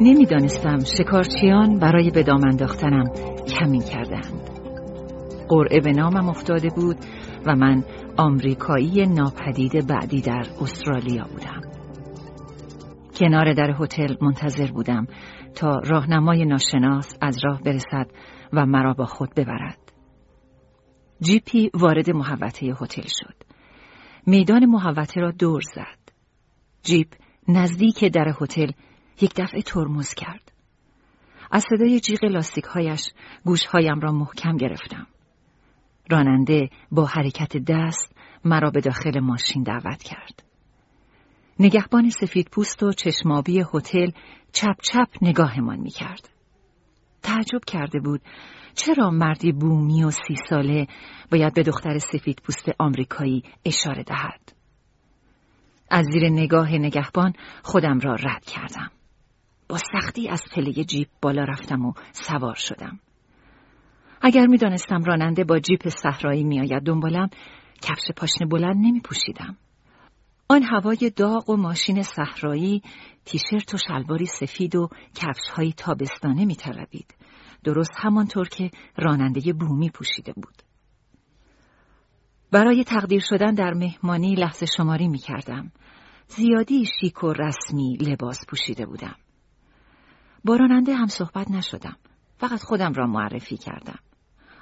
نمی‌دانستم شکارچیان برای به دام انداختنم کمی کردند. قرعه به نامم افتاده بود و من آمریکایی ناپدید بعدی در استرالیا بودم. کنار در هتل منتظر بودم تا راهنمای ناشناس از راه برسد و مرا با خود ببرد. جیپی وارد محوطه هتل شد. میدان محوطه را دور زد. جیپ نزدیک در هتل یک دفعه ترمز کرد. از صدای جیغ لاستیکهایش گوشهایم را محکم گرفتم. راننده با حرکت دست مرا به داخل ماشین دعوت کرد. نگهبان سفید پوست و چشمابی هتل چپ چپ نگاهمان می کرد. تعجب کرده بود چرا مردی بومی و سی ساله باید به دختر سفید پوست آمریکایی اشاره دهد. از زیر نگاه نگهبان خودم را رد کردم. با سختی از پله جیپ بالا رفتم و سوار شدم. اگر می دانستم راننده با جیپ صحرایی میآید دنبالم کفش پاشنه بلند نمی پوشیدم. آن هوای داغ و ماشین صحرایی تیشرت و شلواری سفید و کفش های تابستانه می طلبید. درست همانطور که راننده بومی پوشیده بود. برای تقدیر شدن در مهمانی لحظه شماری می کردم. زیادی شیک و رسمی لباس پوشیده بودم. با راننده هم صحبت نشدم. فقط خودم را معرفی کردم.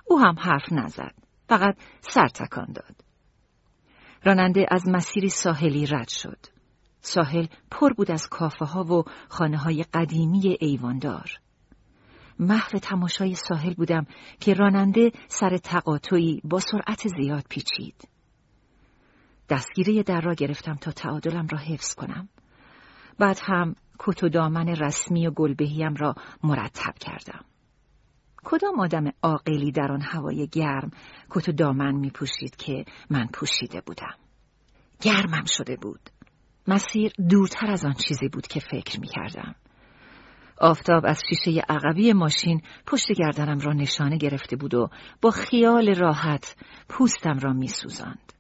او هم حرف نزد. فقط سر تکان داد. راننده از مسیری ساحلی رد شد. ساحل پر بود از کافه ها و خانه های قدیمی ایواندار. محو تماشای ساحل بودم که راننده سر تقاطعی با سرعت زیاد پیچید. دستگیره در را گرفتم تا تعادلم را حفظ کنم. بعد هم کت و دامن رسمی و گلبهیم را مرتب کردم. کدام آدم عاقلی در آن هوای گرم کت و دامن می پوشید که من پوشیده بودم. گرمم شده بود. مسیر دورتر از آن چیزی بود که فکر می کردم. آفتاب از شیشه عقبی ماشین پشت گردنم را نشانه گرفته بود و با خیال راحت پوستم را می سوزند.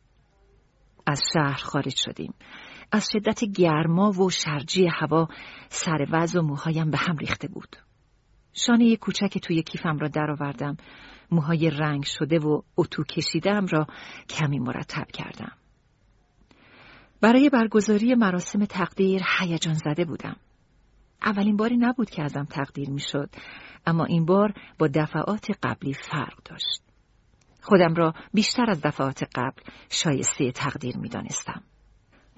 از شهر خارج شدیم. از شدت گرما و شرجی هوا سر و موهایم به هم ریخته بود. شانه کوچک توی کیفم را درآوردم موهای رنگ شده و اتو کشیدم را کمی مرتب کردم. برای برگزاری مراسم تقدیر هیجان زده بودم. اولین باری نبود که ازم تقدیر می‌شد اما این بار با دفعات قبلی فرق داشت. خودم را بیشتر از دفعات قبل شایسته تقدیر می دانستم.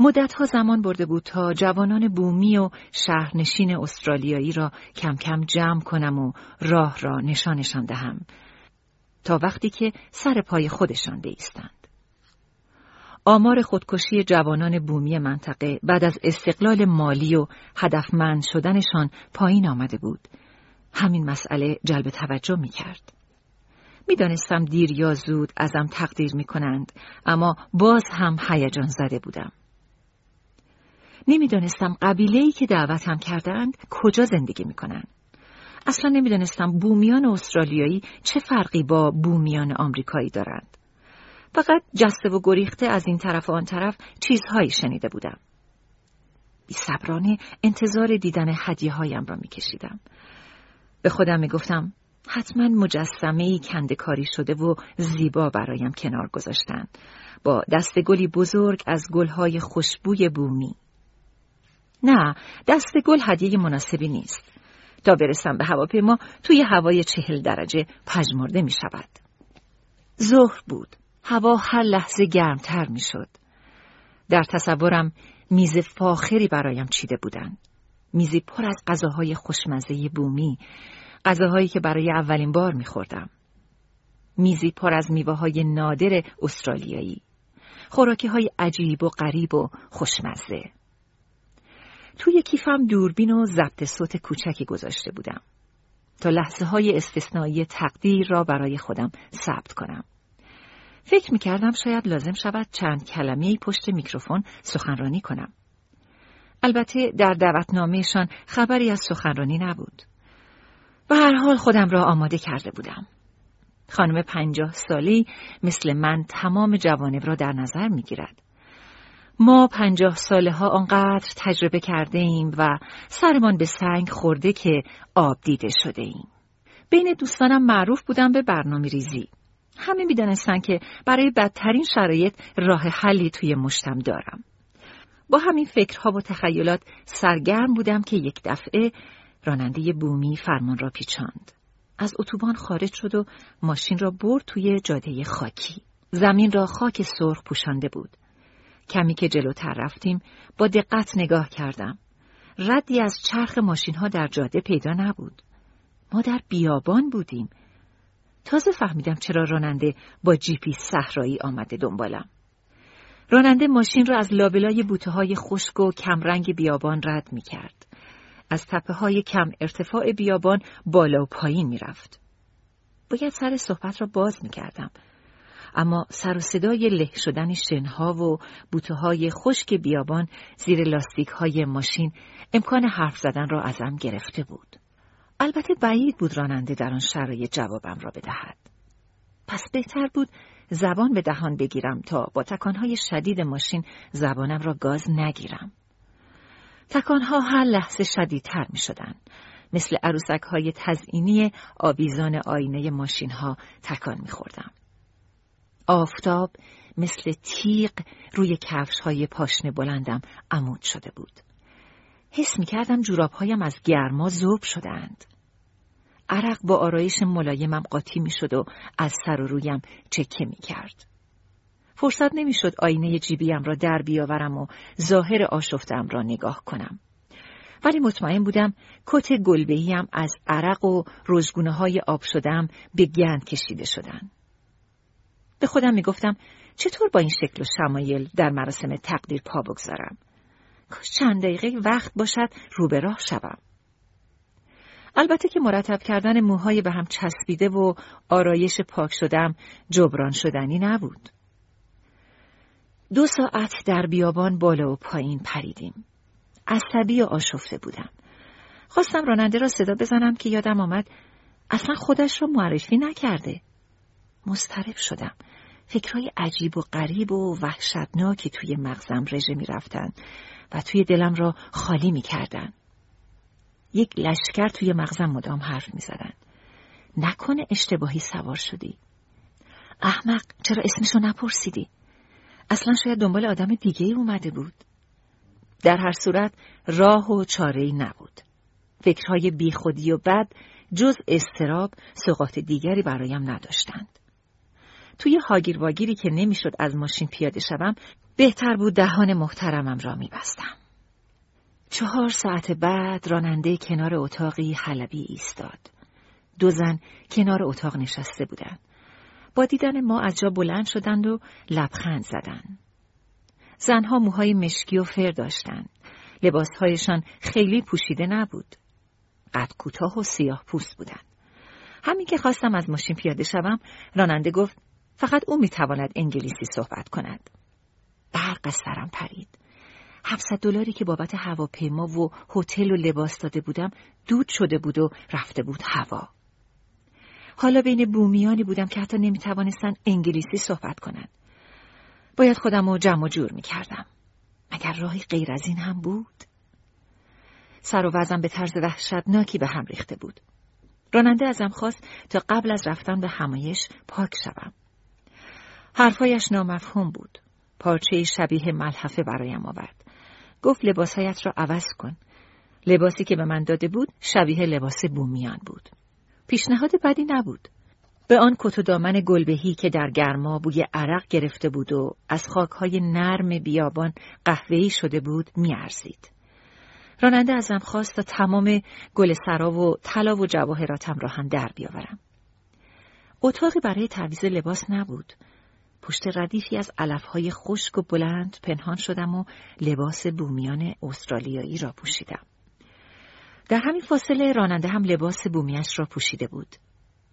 مدتها زمان برده بود تا جوانان بومی و شهرنشین استرالیایی را کم کم جمع کنم و راه را نشانشان دهم تا وقتی که سر پای خودشان بیستند. آمار خودکشی جوانان بومی منطقه بعد از استقلال مالی و هدفمند شدنشان پایین آمده بود. همین مسئله جلب توجه می کرد. می‌دانستم دیر یا زود ازم تقدیر می کنند اما باز هم هیجان زده بودم. نمی‌دانستم قبیله که دعوتم کردند کجا زندگی می‌کنن. اصلا نمی‌دانستم بومیان استرالیایی چه فرقی با بومیان آمریکایی دارند. فقط جسته و گریخته از این طرف و آن طرف چیزهایی شنیده بودم. بی صبرانه انتظار دیدن هدیه هایم را میکشیدم. به خودم می‌گفتم حتما مجسمه ای کنده کاری شده و زیبا برایم کنار گذاشتن با دست گلی بزرگ از گلهای خوشبوی بومی. نه دست گل هدیه مناسبی نیست. تا برسم به هواپیما توی هوای چهل درجه پژمرده می شود. ظهر بود. هوا هر لحظه گرمتر می شد. در تصورم میز فاخری برایم چیده بودند. میزی پر از غذاهای خوشمزه بومی غذاهایی که برای اولین بار میخوردم میزی پر از میوه های نادر استرالیایی. خوراکی های عجیب و غریب و خوشمزه. توی کیفم دوربین و ضبط صوت کوچکی گذاشته بودم تا لحظه های استثنایی تقدیر را برای خودم ثبت کنم. فکر می کردم شاید لازم شود چند کلمه پشت میکروفون سخنرانی کنم. البته در دعوتنامهشان خبری از سخنرانی نبود. و هر حال خودم را آماده کرده بودم. خانم پنجاه سالی مثل من تمام جوانب را در نظر می گیرد. ما پنجاه ساله ها آنقدر تجربه کرده ایم و سرمان به سنگ خورده که آب دیده شده ایم. بین دوستانم معروف بودم به برنامه ریزی. همه می‌دانستن که برای بدترین شرایط راه حلی توی مشتم دارم. با همین فکرها و تخیلات سرگرم بودم که یک دفعه راننده بومی فرمان را پیچاند. از اتوبان خارج شد و ماشین را برد توی جاده خاکی. زمین را خاک سرخ پوشانده بود. کمی که جلوتر رفتیم با دقت نگاه کردم. ردی از چرخ ماشین ها در جاده پیدا نبود. ما در بیابان بودیم. تازه فهمیدم چرا راننده با جیپی صحرایی آمده دنبالم. راننده ماشین را از لابلای بوته های خشک و کمرنگ بیابان رد می کرد. از تپه های کم ارتفاع بیابان بالا و پایین می رفت. باید سر صحبت را باز می کردم. اما سر و صدای له شدن شنها و بوته های خشک بیابان زیر لاستیک های ماشین امکان حرف زدن را ازم گرفته بود. البته بعید بود راننده در آن شرایط جوابم را بدهد. پس بهتر بود زبان به دهان بگیرم تا با تکانهای شدید ماشین زبانم را گاز نگیرم. تکانها هر لحظه شدیدتر می شدن. مثل عروسک های تزئینی آویزان آینه ماشین ها تکان می خوردم. آفتاب مثل تیغ روی کفش های پاشنه بلندم عمود شده بود. حس می کردم جوراب هایم از گرما زوب شدند. عرق با آرایش ملایمم قاطی می شد و از سر و رویم چکه می کرد. فرصت نمی‌شد آینه جیبیم را در بیاورم و ظاهر آشفتم را نگاه کنم. ولی مطمئن بودم کت گلبهیم از عرق و روزگونه های آب شدم به گند کشیده شدن. به خودم می‌گفتم چطور با این شکل و شمایل در مراسم تقدیر پا بگذارم. کاش چند دقیقه وقت باشد رو به راه شوم. البته که مرتب کردن موهای به هم چسبیده و آرایش پاک شدم جبران شدنی نبود. دو ساعت در بیابان بالا و پایین پریدیم. عصبی و آشفته بودم. خواستم راننده را صدا بزنم که یادم آمد اصلا خودش را معرفی نکرده. مسترب شدم. فکرهای عجیب و غریب و وحشتناکی توی مغزم رژه می رفتن و توی دلم را خالی می کردن. یک لشکر توی مغزم مدام حرف می زدن. نکنه اشتباهی سوار شدی. احمق چرا اسمشو نپرسیدی؟ اصلا شاید دنبال آدم دیگه ای اومده بود. در هر صورت راه و چاره نبود. فکرهای بیخودی و بد جز استراب سقاط دیگری برایم نداشتند. توی هاگیر واگیری که نمی‌شد از ماشین پیاده شوم بهتر بود دهان محترمم را میبستم. چهار ساعت بعد راننده کنار اتاقی حلبی ایستاد. دو زن کنار اتاق نشسته بودند. با دیدن ما از جا بلند شدند و لبخند زدند. زنها موهای مشکی و فر داشتند. لباسهایشان خیلی پوشیده نبود. قد کوتاه و سیاه پوست بودند. همین که خواستم از ماشین پیاده شوم، راننده گفت فقط او می‌تواند انگلیسی صحبت کند. برق از سرم پرید. 700 دلاری که بابت هواپیما و هتل و لباس داده بودم دود شده بود و رفته بود هوا. حالا بین بومیانی بودم که حتی نمی‌توانستن انگلیسی صحبت کنند. باید خودم رو جمع و جور می‌کردم. مگر راهی غیر از این هم بود؟ سر و وزم به طرز وحشتناکی به هم ریخته بود. راننده ازم خواست تا قبل از رفتن به همایش پاک شوم. حرفایش نامفهوم بود. پارچه شبیه ملحفه برایم آورد. گفت لباسهایت را عوض کن. لباسی که به من داده بود شبیه لباس بومیان بود. پیشنهاد بدی نبود. به آن کت و دامن گلبهی که در گرما بوی عرق گرفته بود و از خاکهای نرم بیابان قهوه‌ای شده بود میارزید. راننده ازم خواست تا تمام گل سرا و طلا و جواهراتم را هم در بیاورم. اتاقی برای تعویز لباس نبود. پشت ردیفی از علفهای خشک و بلند پنهان شدم و لباس بومیان استرالیایی را پوشیدم. در همین فاصله راننده هم لباس بومیش را پوشیده بود.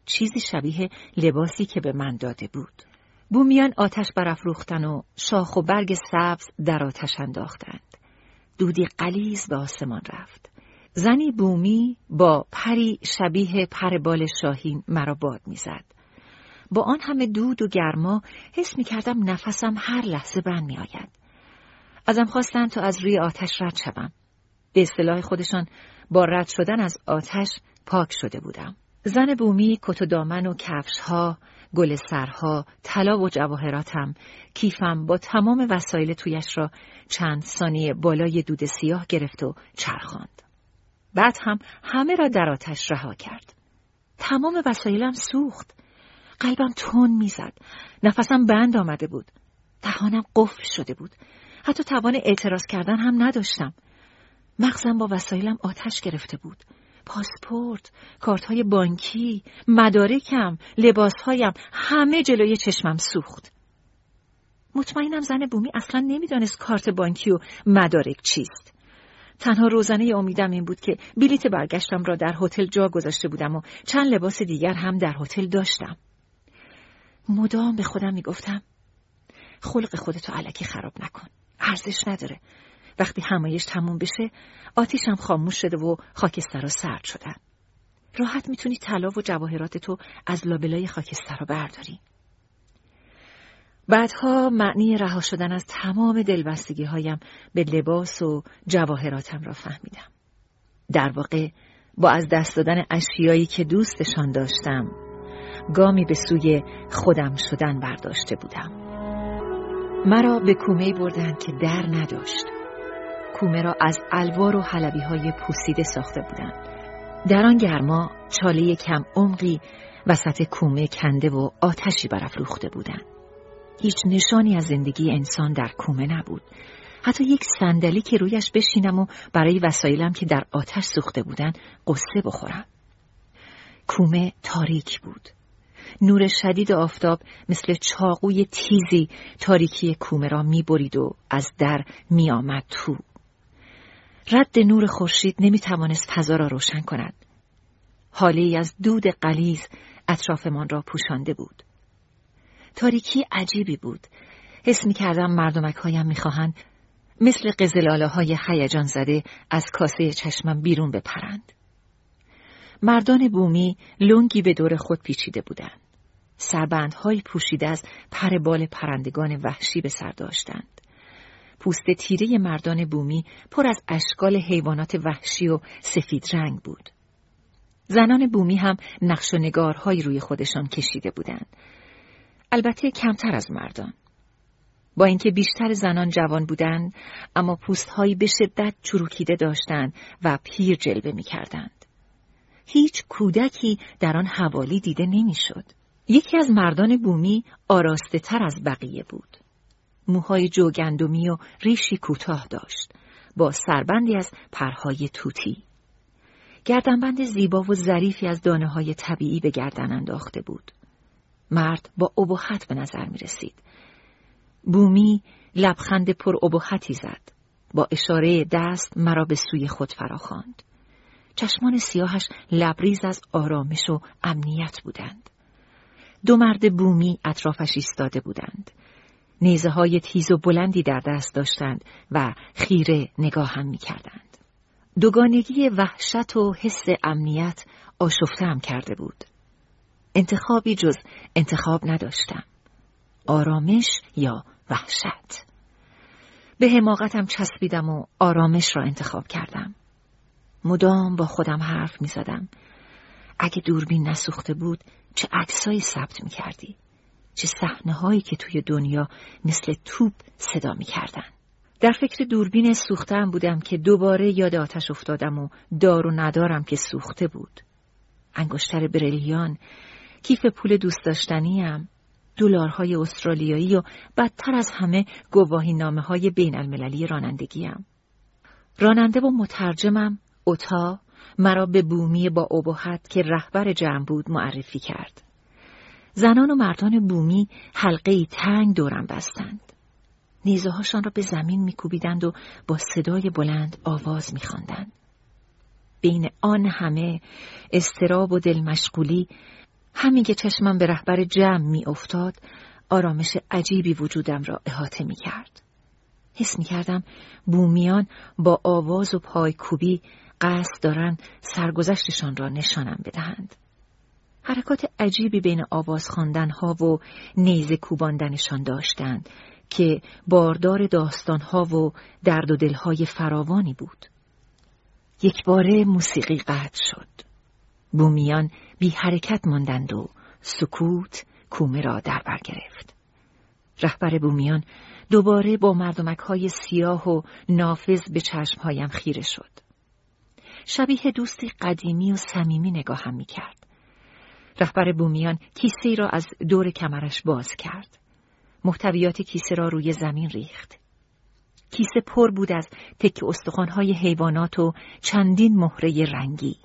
چیزی شبیه لباسی که به من داده بود. بومیان آتش برافروختن و شاخ و برگ سبز در آتش انداختند. دودی قلیز به آسمان رفت. زنی بومی با پری شبیه پر بال شاهین مرا باد می‌زد. با آن همه دود و گرما حس می کردم نفسم هر لحظه بند می آید. ازم خواستند تا از روی آتش رد شوم. به اصطلاح خودشان با رد شدن از آتش پاک شده بودم. زن بومی کت و دامن و کفش ها، گل سرها، طلا و جواهراتم، کیفم با تمام وسایل تویش را چند ثانیه بالای دود سیاه گرفت و چرخاند. بعد هم همه را در آتش رها کرد. تمام وسایلم سوخت. قلبم تون می‌زد. نفسم بند آمده بود. دهانم قفل شده بود. حتی توان اعتراض کردن هم نداشتم. مغزم با وسایلم آتش گرفته بود. پاسپورت، کارت بانکی، مدارکم، لباسهایم همه جلوی چشمم سوخت. مطمئنم زن بومی اصلا نمی‌دانست کارت بانکی و مدارک چیست. تنها روزنه امیدم این بود که بلیت برگشتم را در هتل جا گذاشته بودم و چند لباس دیگر هم در هتل داشتم. مدام به خودم می‌گفتم خلق خودتو علکی خراب نکن. ارزش نداره. وقتی همایش تموم بشه آتیشم خاموش شده و خاکستر سرد شدن. راحت می‌تونی طلا و جواهرات تو از لابلای خاکستر رو برداری. بعدها معنی رها شدن از تمام دلبستگی هایم به لباس و جواهراتم را فهمیدم. در واقع با از دست دادن اشیایی که دوستشان داشتم گامی به سوی خودم شدن برداشته بودم. مرا به کومه بردن که در نداشت. کومه را از الوار و حلبی های پوسیده ساخته بودند. در آن گرما چاله کم عمقی وسط کومه کنده و آتشی برافروخته بودند. هیچ نشانی از زندگی انسان در کومه نبود. حتی یک صندلی که رویش بشینم و برای وسایلم که در آتش سوخته بودن قصه بخورم. کومه تاریک بود. نور شدید آفتاب مثل چاقوی تیزی تاریکی کومه را می‌برید و از در میآمد تو. رد نور خورشید نمی‌توانست فضا را روشن کند. حالی از دود قلیز اطرافمان را پوشانده بود. تاریکی عجیبی بود. حس می کردم مردمک هایم می خواهند مثل قزلاله های هیجان زده از کاسه چشمم بیرون بپرند. مردان بومی لنگی به دور خود پیچیده بودند. سربندهایی پوشیده از پر بال پرندگان وحشی به سر داشتند. پوست تیره مردان بومی پر از اشکال حیوانات وحشی و سفید رنگ بود. زنان بومی هم نقش و نگارهایی روی خودشان کشیده بودند. البته کمتر از مردان. با اینکه بیشتر زنان جوان بودند اما پوستهایی به شدت چروکیده داشتند و پیر جلوه می کردند. هیچ کودکی در آن حوالی دیده نمی‌شد. یکی از مردان بومی آراسته تر از بقیه بود. موهای جوگندمی و ریشی کوتاه داشت با سربندی از پرهای توتی. گردنبند زیبا و ظریفی از دانه های طبیعی به گردن انداخته بود. مرد با ابهت به نظر می رسید. بومی لبخند پر ابهتی زد. با اشاره دست مرا به سوی خود فراخواند. چشمان سیاهش لبریز از آرامش و امنیت بودند. دو مرد بومی اطرافش ایستاده بودند. نیزه های تیز و بلندی در دست داشتند و خیره نگاهم می کردند. دوگانگی وحشت و حس امنیت آشفته کرده بود. انتخابی جز انتخاب نداشتم. آرامش یا وحشت. به حماقتم چسبیدم و آرامش را انتخاب کردم. مدام با خودم حرف می زدم. اگه دوربین نسوخته بود چه عکسایی ثبت می کردی؟ چه صحنه هایی که توی دنیا مثل توپ صدا می کردن. در فکر دوربین سوختم بودم که دوباره یاد آتش افتادم و دار و ندارم که سوخته بود. انگشتر بریلیان کیف پول دوست داشتنیم دلارهای استرالیایی و بدتر از همه گواهی نامه های بین المللی رانندگیم. راننده و مترجمم اوتا مرا به بومی با ابهت که رهبر جمع بود معرفی کرد. زنان و مردان بومی حلقه تنگ دورم بستند. نیزه هاشان را به زمین میکوبیدند و با صدای بلند آواز میخواندند. بین آن همه استراب و دل مشغولی همین که چشمم به رهبر جمع می افتاد آرامش عجیبی وجودم را احاطه می کرد. حس می کردم بومیان با آواز و پایکوبی قصد دارند سرگذشتشان را نشانم بدهند. حرکات عجیبی بین آواز ها و نیزه کوباندنشان داشتند که باردار داستانها و درد و دلهای فراوانی بود. یک باره موسیقی قطع شد. بومیان بی حرکت ماندند و سکوت کومه را در بر گرفت. رهبر بومیان دوباره با مردمک های سیاه و نافذ به چشمهایم خیره شد. شبیه دوستی قدیمی و صمیمی نگاهم می کرد. رهبر بومیان کیسه را از دور کمرش باز کرد. محتویات کیسه را روی زمین ریخت. کیسه پر بود از تک استخوانهای حیوانات و چندین مهره رنگی.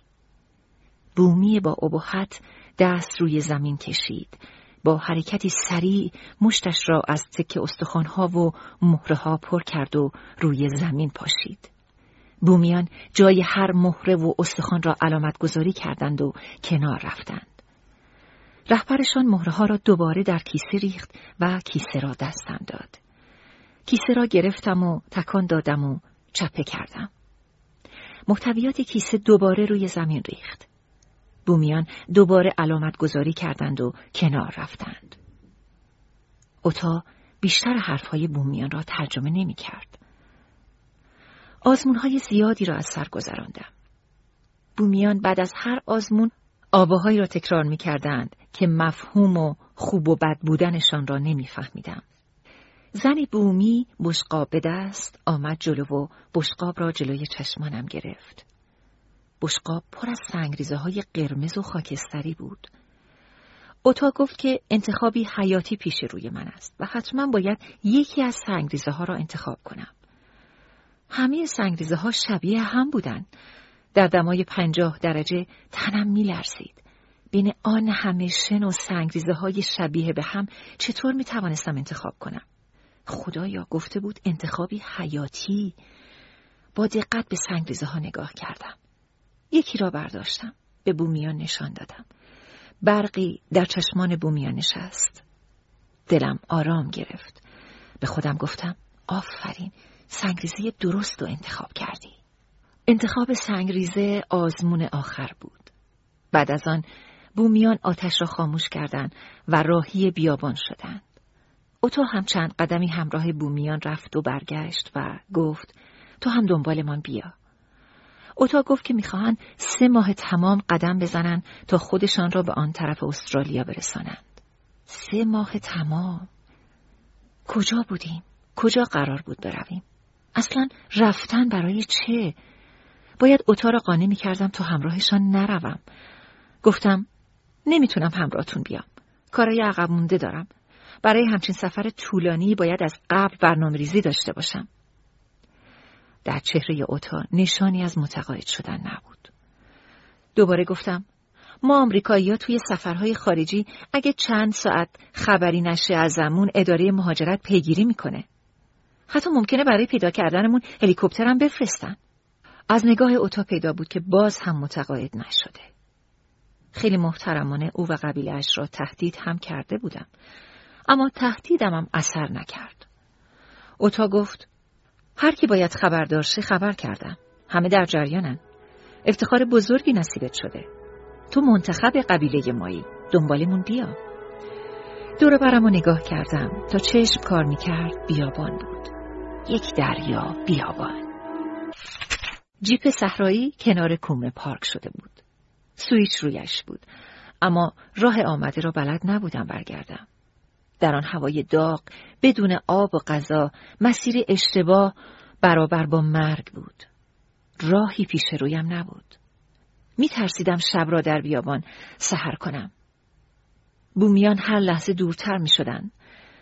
بومی با ابهت دست روی زمین کشید. با حرکتی سریع مشتش را از تک استخوانها و مهره ها پر کرد و روی زمین پاشید. بومیان جای هر مهره و استخوان را علامت گذاری کردند و کنار رفتند. رهبرشان مهره ها را دوباره در کیسه ریخت و کیسه را دستم داد. کیسه را گرفتم و تکان دادم و چپه کردم. محتویات کیسه دوباره روی زمین ریخت. بومیان دوباره علامت گذاری کردند و کنار رفتند. اوتا بیشتر حرفهای بومیان را ترجمه نمی کرد. آزمون های زیادی را از سر گذراندم. بومیان بعد از هر آزمون آواهایی را تکرار می کردند که مفهوم و خوب و بد بودنشان را نمیفهمیدم. زنی بومی بشقاب به دست آمد جلو و بشقاب را جلوی چشمانم گرفت. بشقاب پر از سنگریزه های قرمز و خاکستری بود. اوتا گفت که انتخابی حیاتی پیش روی من است و حتما باید یکی از سنگریزه ها را انتخاب کنم. همه سنگریزه ها شبیه هم بودند. در دمای پنجاه درجه تنم می لرزید. بین آن همه شن و سنگریزه های شبیه به هم چطور می توانستم انتخاب کنم؟ خدایا گفته بود انتخابی حیاتی. با دقت به سنگریزه ها نگاه کردم. یکی را برداشتم. به بومیان نشان دادم. برقی در چشمان بومیان نشست. دلم آرام گرفت. به خودم گفتم آفرین سنگریزه درست رو انتخاب کردی. انتخاب سنگریزه آزمون آخر بود. بعد از آن بومیان آتش را خاموش کردند و راهی بیابان شدند. اوتو هم چند قدمی همراه بومیان رفت و برگشت و گفت تو هم دنبالمان بیا. اوتا گفت که می‌خواهند سه ماه تمام قدم بزنند تا خودشان را به آن طرف استرالیا برسانند. سه ماه تمام. کجا بودیم؟ کجا قرار بود برویم؟ اصلا رفتن برای چه؟ باید اوتا را قانع می کردم تا همراهشان نروم. گفتم نمی‌تونم همراهتون بیام. کارای عقب مونده دارم. برای همچین سفر طولانی باید از قبل برنامه ریزی داشته باشم. در چهره اوتا نشانی از متقاعد شدن نبود. دوباره گفتم ما آمریکایی توی سفرهای خارجی اگه چند ساعت خبری نشه ازمون اداره مهاجرت پیگیری می‌کنه. حتی ممکنه برای پیدا کردنمون هلیکوپترم بفرستن. از نگاه اوتا پیدا بود که باز هم متقاعد نشده. خیلی محترمانه او و قبیلش را تهدید هم کرده بودم. اما تهدیدم هم اثر نکرد. اوتا گفت هر کی باید خبردار شه خبر کردم. همه در جریانن. افتخار بزرگی نصیبت شده. تو منتخب قبیله مایی. دنبالمون بیا. دور برم و نگاه کردم تا چشم کار می‌کرد بیابان بود. یک دریا بیابان. جیپ صحرایی کنار کومه پارک شده بود. سویچ رویش بود. اما راه آمده را بلد نبودم برگردم. در آن هوای داغ بدون آب و غذا مسیر اشتباه برابر با مرگ بود. راهی پیش رویم نبود. می ترسیدم شب را در بیابان سهر کنم. بومیان هر لحظه دورتر می شدن.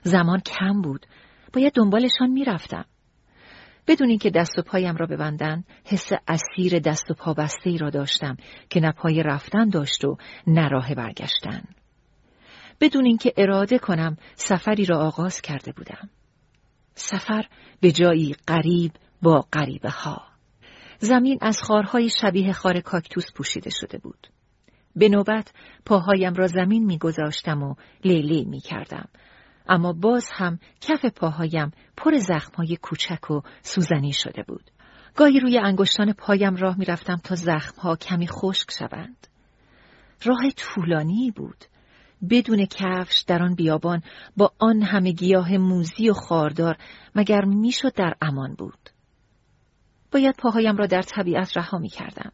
زمان کم بود. باید دنبالشان می رفتم. بدون اینکه دست و پایم را ببندن حس اسیر دست و پا بسته ای را داشتم که نه پای رفتن داشت و نه راه برگشتن. بدون اینکه اراده کنم سفری را آغاز کرده بودم. سفر به جایی قریب با غریبه ها زمین از خارهای شبیه خار کاکتوس پوشیده شده بود. به نوبت پاهایم را زمین میگذاشتم و لیلی می کردم اما باز هم کف پاهایم پر زخمهای کوچک و سوزنی شده بود. گاهی روی انگشتان پایم راه می‌رفتم تا زخمها کمی خشک شوند. راه طولانی بود. بدون کفش در آن بیابان با آن همه گیاه موزی و خاردار مگر می‌شد در امان بود باید پاهایم را در طبیعت رها می کردم.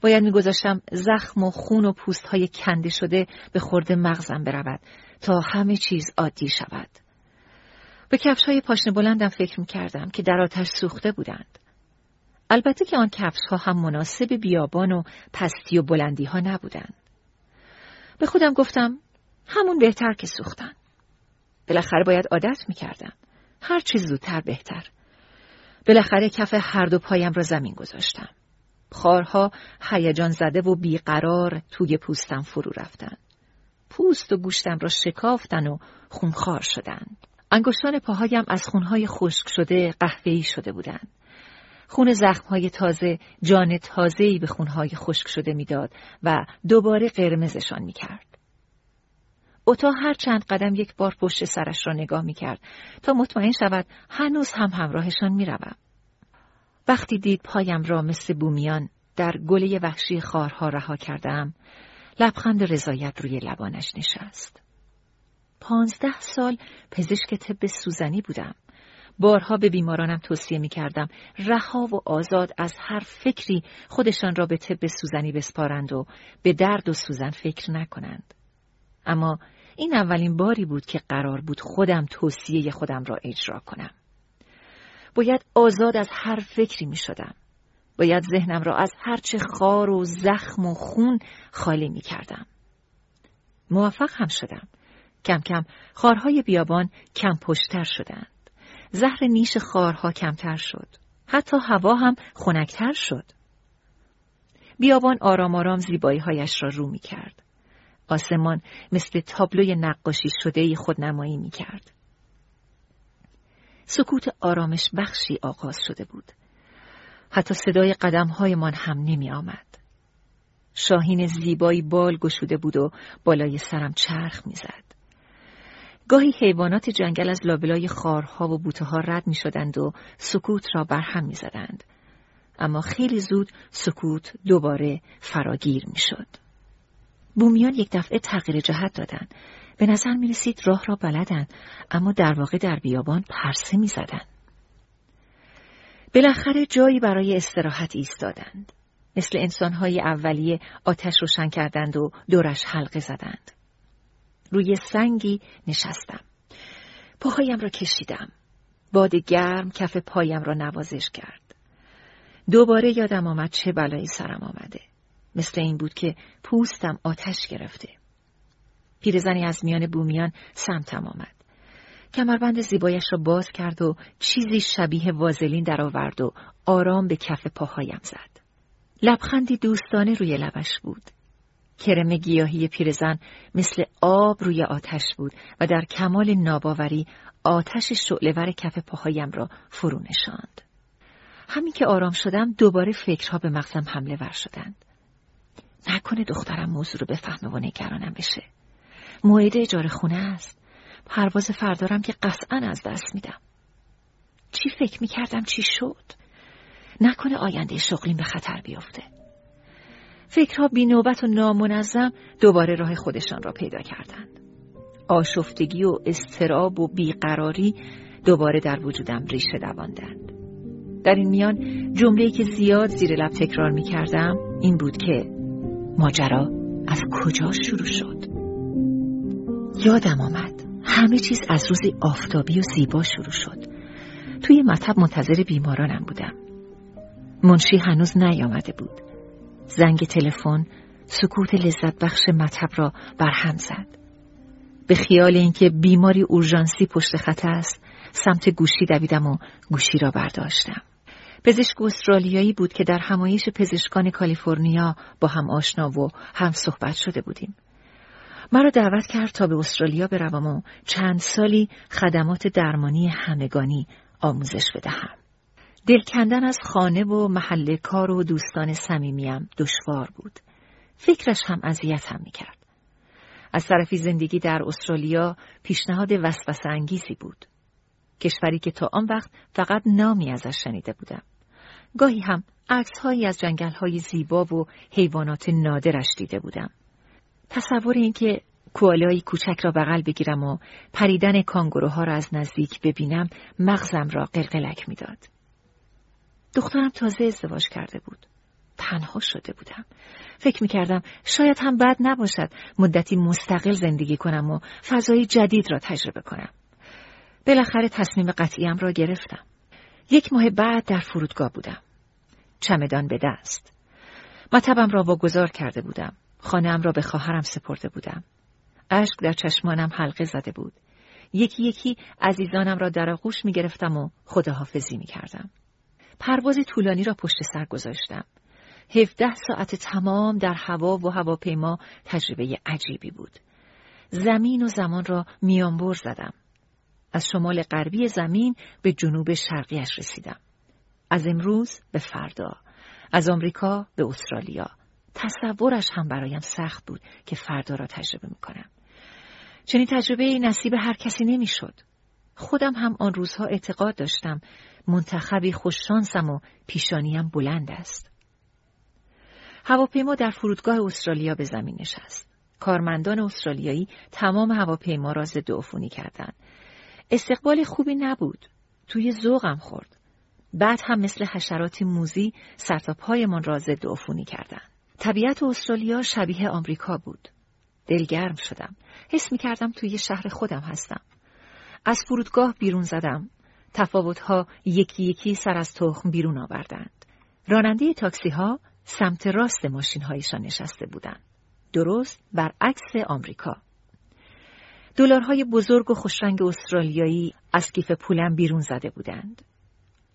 باید میگذاشتم زخم و خون و پوست های کنده شده به خورده مغزم برود تا همه چیز عادی شود. به کفش های پاشنه بلندم فکر می کردم که در آتش سوخته بودند. البته که آن کفش ها هم مناسب بیابان و پستی و بلندی ها نبودند. به خودم گفتم همون بهتر که سوختن. بالاخره باید عادت می کردم. هر چیز زودتر بهتر. بالاخره کف هر دو پایم را زمین گذاشتم. خارها هیجان زده و بیقرار توی پوستم فرو رفتند. پوست و گوشتم را شکافتن و خونخوار شدند. انگشتان پاهایم از خونهای خشک شده قهوه‌ای شده بودند. خون زخمهای تازه جان تازه‌ای به خونهای خشک شده می‌داد و دوباره قرمزشان می‌کرد. اوتا هر چند قدم یک بار پشت سرش را نگاه می‌کرد تا مطمئن شود هنوز هم همراهشان می‌روم. وقتی دید پایم را مثل بومیان در گله وحشی خارها رها کردم لبخند رضایت روی لبانش نشست. پانزده سال پزشک طب سوزنی بودم. بارها به بیمارانم توصیه می کردم رها و آزاد از هر فکری خودشان را به طب سوزنی بسپارند و به درد و سوزن فکر نکنند. اما این اولین باری بود که قرار بود خودم توصیه خودم را اجرا کنم. باید آزاد از هر فکری می شدم. باید ذهنم را از هرچه خار و زخم و خون خالی می کردم. موفق هم شدم. کم کم خارهای بیابان کم پشتر شدند. زهر نیش خارها کمتر شد. حتی هوا هم خنکتر شد. بیابان آرام آرام زیبایی هایش را رو می کرد. آسمان مثل تابلوی نقاشی شده خودنمایی می کرد. سکوت آرامش بخشی آغاز شده بود. حتی صدای قدمهایمان هم نمی آمد. شاهین زیبایی بال گشوده بود و بالای سرم چرخ می‌زد. گاهی حیوانات جنگل از لابلای خارها و بوته ها رد می شدند و سکوت را برهم می زدند. اما خیلی زود سکوت دوباره فراگیر می شد. بومیان یک دفعه تغییر جهت دادند. به نظر می رسید راه را بلدند اما در واقع در بیابان پرسه می زدند. بالاخره جایی برای استراحت ایستادند. مثل انسانهای اولیه آتش روشن کردند و دورش حلقه زدند. روی سنگی نشستم. پاهایم را کشیدم. باد گرم کف پایم را نوازش کرد. دوباره یادم آمد چه بلایی سرم آمده. مثل این بود که پوستم آتش گرفته. پیرزنی از میان بومیان سمتم آمد. کمربند زیبایش را باز کرد و چیزی شبیه وازلین درآورد و آرام به کف پاهایم زد. لبخندی دوستانه روی لبش بود. کرم گیاهی پیرزن مثل آب روی آتش بود و در کمال ناباوری آتش شعلهور کف پاهایم را فرو نشاند. همین که آرام شدم دوباره فکرها به مغزم حمله ور شدند. نکنه دخترم موضوع رو بفهمه و نگرانم بشه. موعد اجاره خونه است. پرواز فردارم که قطعا از دست میدم. چی فکر می‌کردم چی شد؟ نکنه آینده شغلیم به خطر بیفته. فکرها بی نوبت و نامنظم دوباره راه خودشان را پیدا کردند. آشفتگی و استراب و بیقراری دوباره در وجودم ریشه دواندند. در این میان جمله‌ای که زیاد زیر لب تکرار می کردم این بود که ماجرا از کجا شروع شد؟ یادم آمد همه چیز از روز آفتابی و زیبا شروع شد. توی مطب منتظر بیمارانم بودم. منشی هنوز نیامده بود. زنگ تلفن سکوت لذت بخش مطب را برهم زد. به خیال اینکه بیماری اورژانسی پشت خط است، سمت گوشی دویدم و گوشی را برداشتم. پزشک استرالیایی بود که در همایش پزشکان کالیفرنیا با هم آشنا و هم صحبت شده بودیم. مرا دعوت کرد تا به استرالیا بروم و چند سالی خدمات درمانی همگانی آموزش بدهم. دل کندن از خانه و محل کار و دوستان صمیمیم دشوار بود. فکرش هم اذیتم می‌کرد. از طرفی زندگی در استرالیا پیشنهاد وسوسه انگیزی بود. کشوری که تا آن وقت فقط نامی ازش شنیده بودم. گاهی هم عکسهایی از جنگل های زیبا و حیوانات نادرش دیده بودم. تصور اینکه کوالایی کوچک را بغل بگیرم و پریدن کانگوروها را از نزدیک ببینم مغزم را قلقلک می‌داد. دخترم تازه ازدواج کرده بود. تنها شده بودم. فکر می کردم شاید هم بد نباشد مدتی مستقل زندگی کنم و فضای جدید را تجربه کنم. بالاخره تصمیم قطعیم را گرفتم. یک ماه بعد در فرودگاه بودم. چمدان به دست. مطبم را واگذار کرده بودم. خانهام را به خواهرم سپرده بودم. اشک در چشمانم حلقه زده بود. یکی یکی عزیزانم را در آغوش می گرفتم و خداحافظی می کردم. پرواز طولانی را پشت سر گذاشتم. هفده ساعت تمام در هوا و هواپیما تجربه عجیبی بود. زمین و زمان را میانبر زدم. از شمال غربی زمین به جنوب شرقیش رسیدم. از امروز به فردا. از آمریکا به استرالیا. تصورش هم برایم سخت بود که فردا را تجربه می‌کنم. چنین تجربه نصیب هر کسی نمی‌شد. خودم هم آن روزها اعتقاد داشتم منتخبی خوششانسم و پیشانیم بلند است. هواپیما در فرودگاه استرالیا به زمین نشست. کارمندان استرالیایی تمام هواپیما را ضد عفونی کردند. استقبال خوبی نبود. توی ذوقم خورد. بعد هم مثل حشرات موزی سرتاپایمان را ضد عفونی کردند. طبیعت استرالیا شبیه آمریکا بود. دلگرم شدم. حس می کردم توی شهر خودم هستم. از فرودگاه بیرون زدم. تفاوتها یکی یکی سر از تخم بیرون آوردند. راننده تاکسی ها سمت راست ماشین هایشان نشسته بودند. درست برعکس آمریکا. دلارهای بزرگ و خوشرنگ استرالیایی از کیف پولم بیرون زده بودند.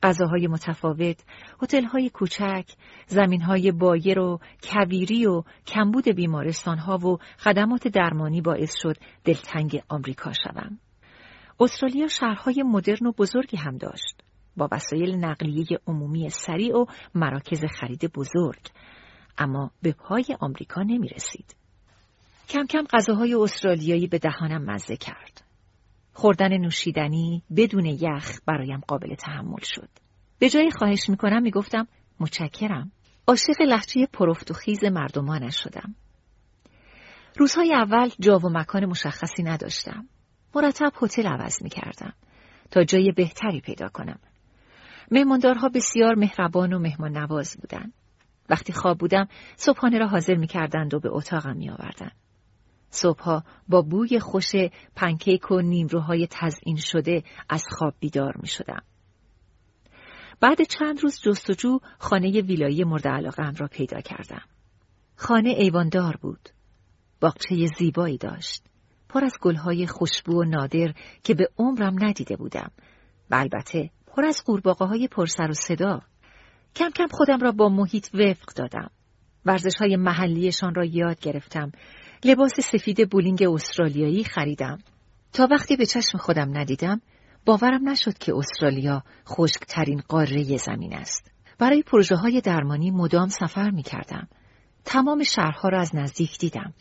غذاهای متفاوت، هتل‌های کوچک، زمینهای بایر و کویری و کمبود بیمارستانها و خدمات درمانی باعث شد دلتنگ آمریکا شوم. استرالیا شهرهای مدرن و بزرگی هم داشت. با وسایل نقلیه عمومی سریع و مراکز خرید بزرگ اما به پای آمریکا نمی رسید. کم کم غذاهای استرالیایی به دهانم مزه کرد. خوردن نوشیدنی بدون یخ برایم قابل تحمل شد. به جای خواهش می‌کنم می‌گفتم متشکرم. عاشق لحچه پرفت و خیز مردمانش شدم. روزهای اول جا و مکان مشخصی نداشتم. مرتب هتل عوض می‌کردم تا جای بهتری پیدا کنم. مهماندارها بسیار مهربان و مهمان نواز بودند. وقتی خواب بودم صبحانه را حاضر می کردند و به اتاقم می آوردن. صبحها با بوی خوش پنکیک و نیمروهای تزئین شده از خواب بیدار می شدم. بعد چند روز جستجو خانه ویلایی مورد علاقه را پیدا کردم. خانه ایواندار بود. باغچه زیبایی داشت. پر از گلهای خوشبو و نادر که به عمرم ندیده بودم. و البته پر از قورباغه های پرسر و صدا. کم کم خودم را با محیط وفق دادم. ورزش های محلیشان را یاد گرفتم. لباس سفید بولینگ استرالیایی خریدم. تا وقتی به چشم خودم ندیدم، باورم نشد که استرالیا خشکترین قاره زمین است. برای پروژه های درمانی مدام سفر می کردم. تمام شهرها را از نزدیک دیدم.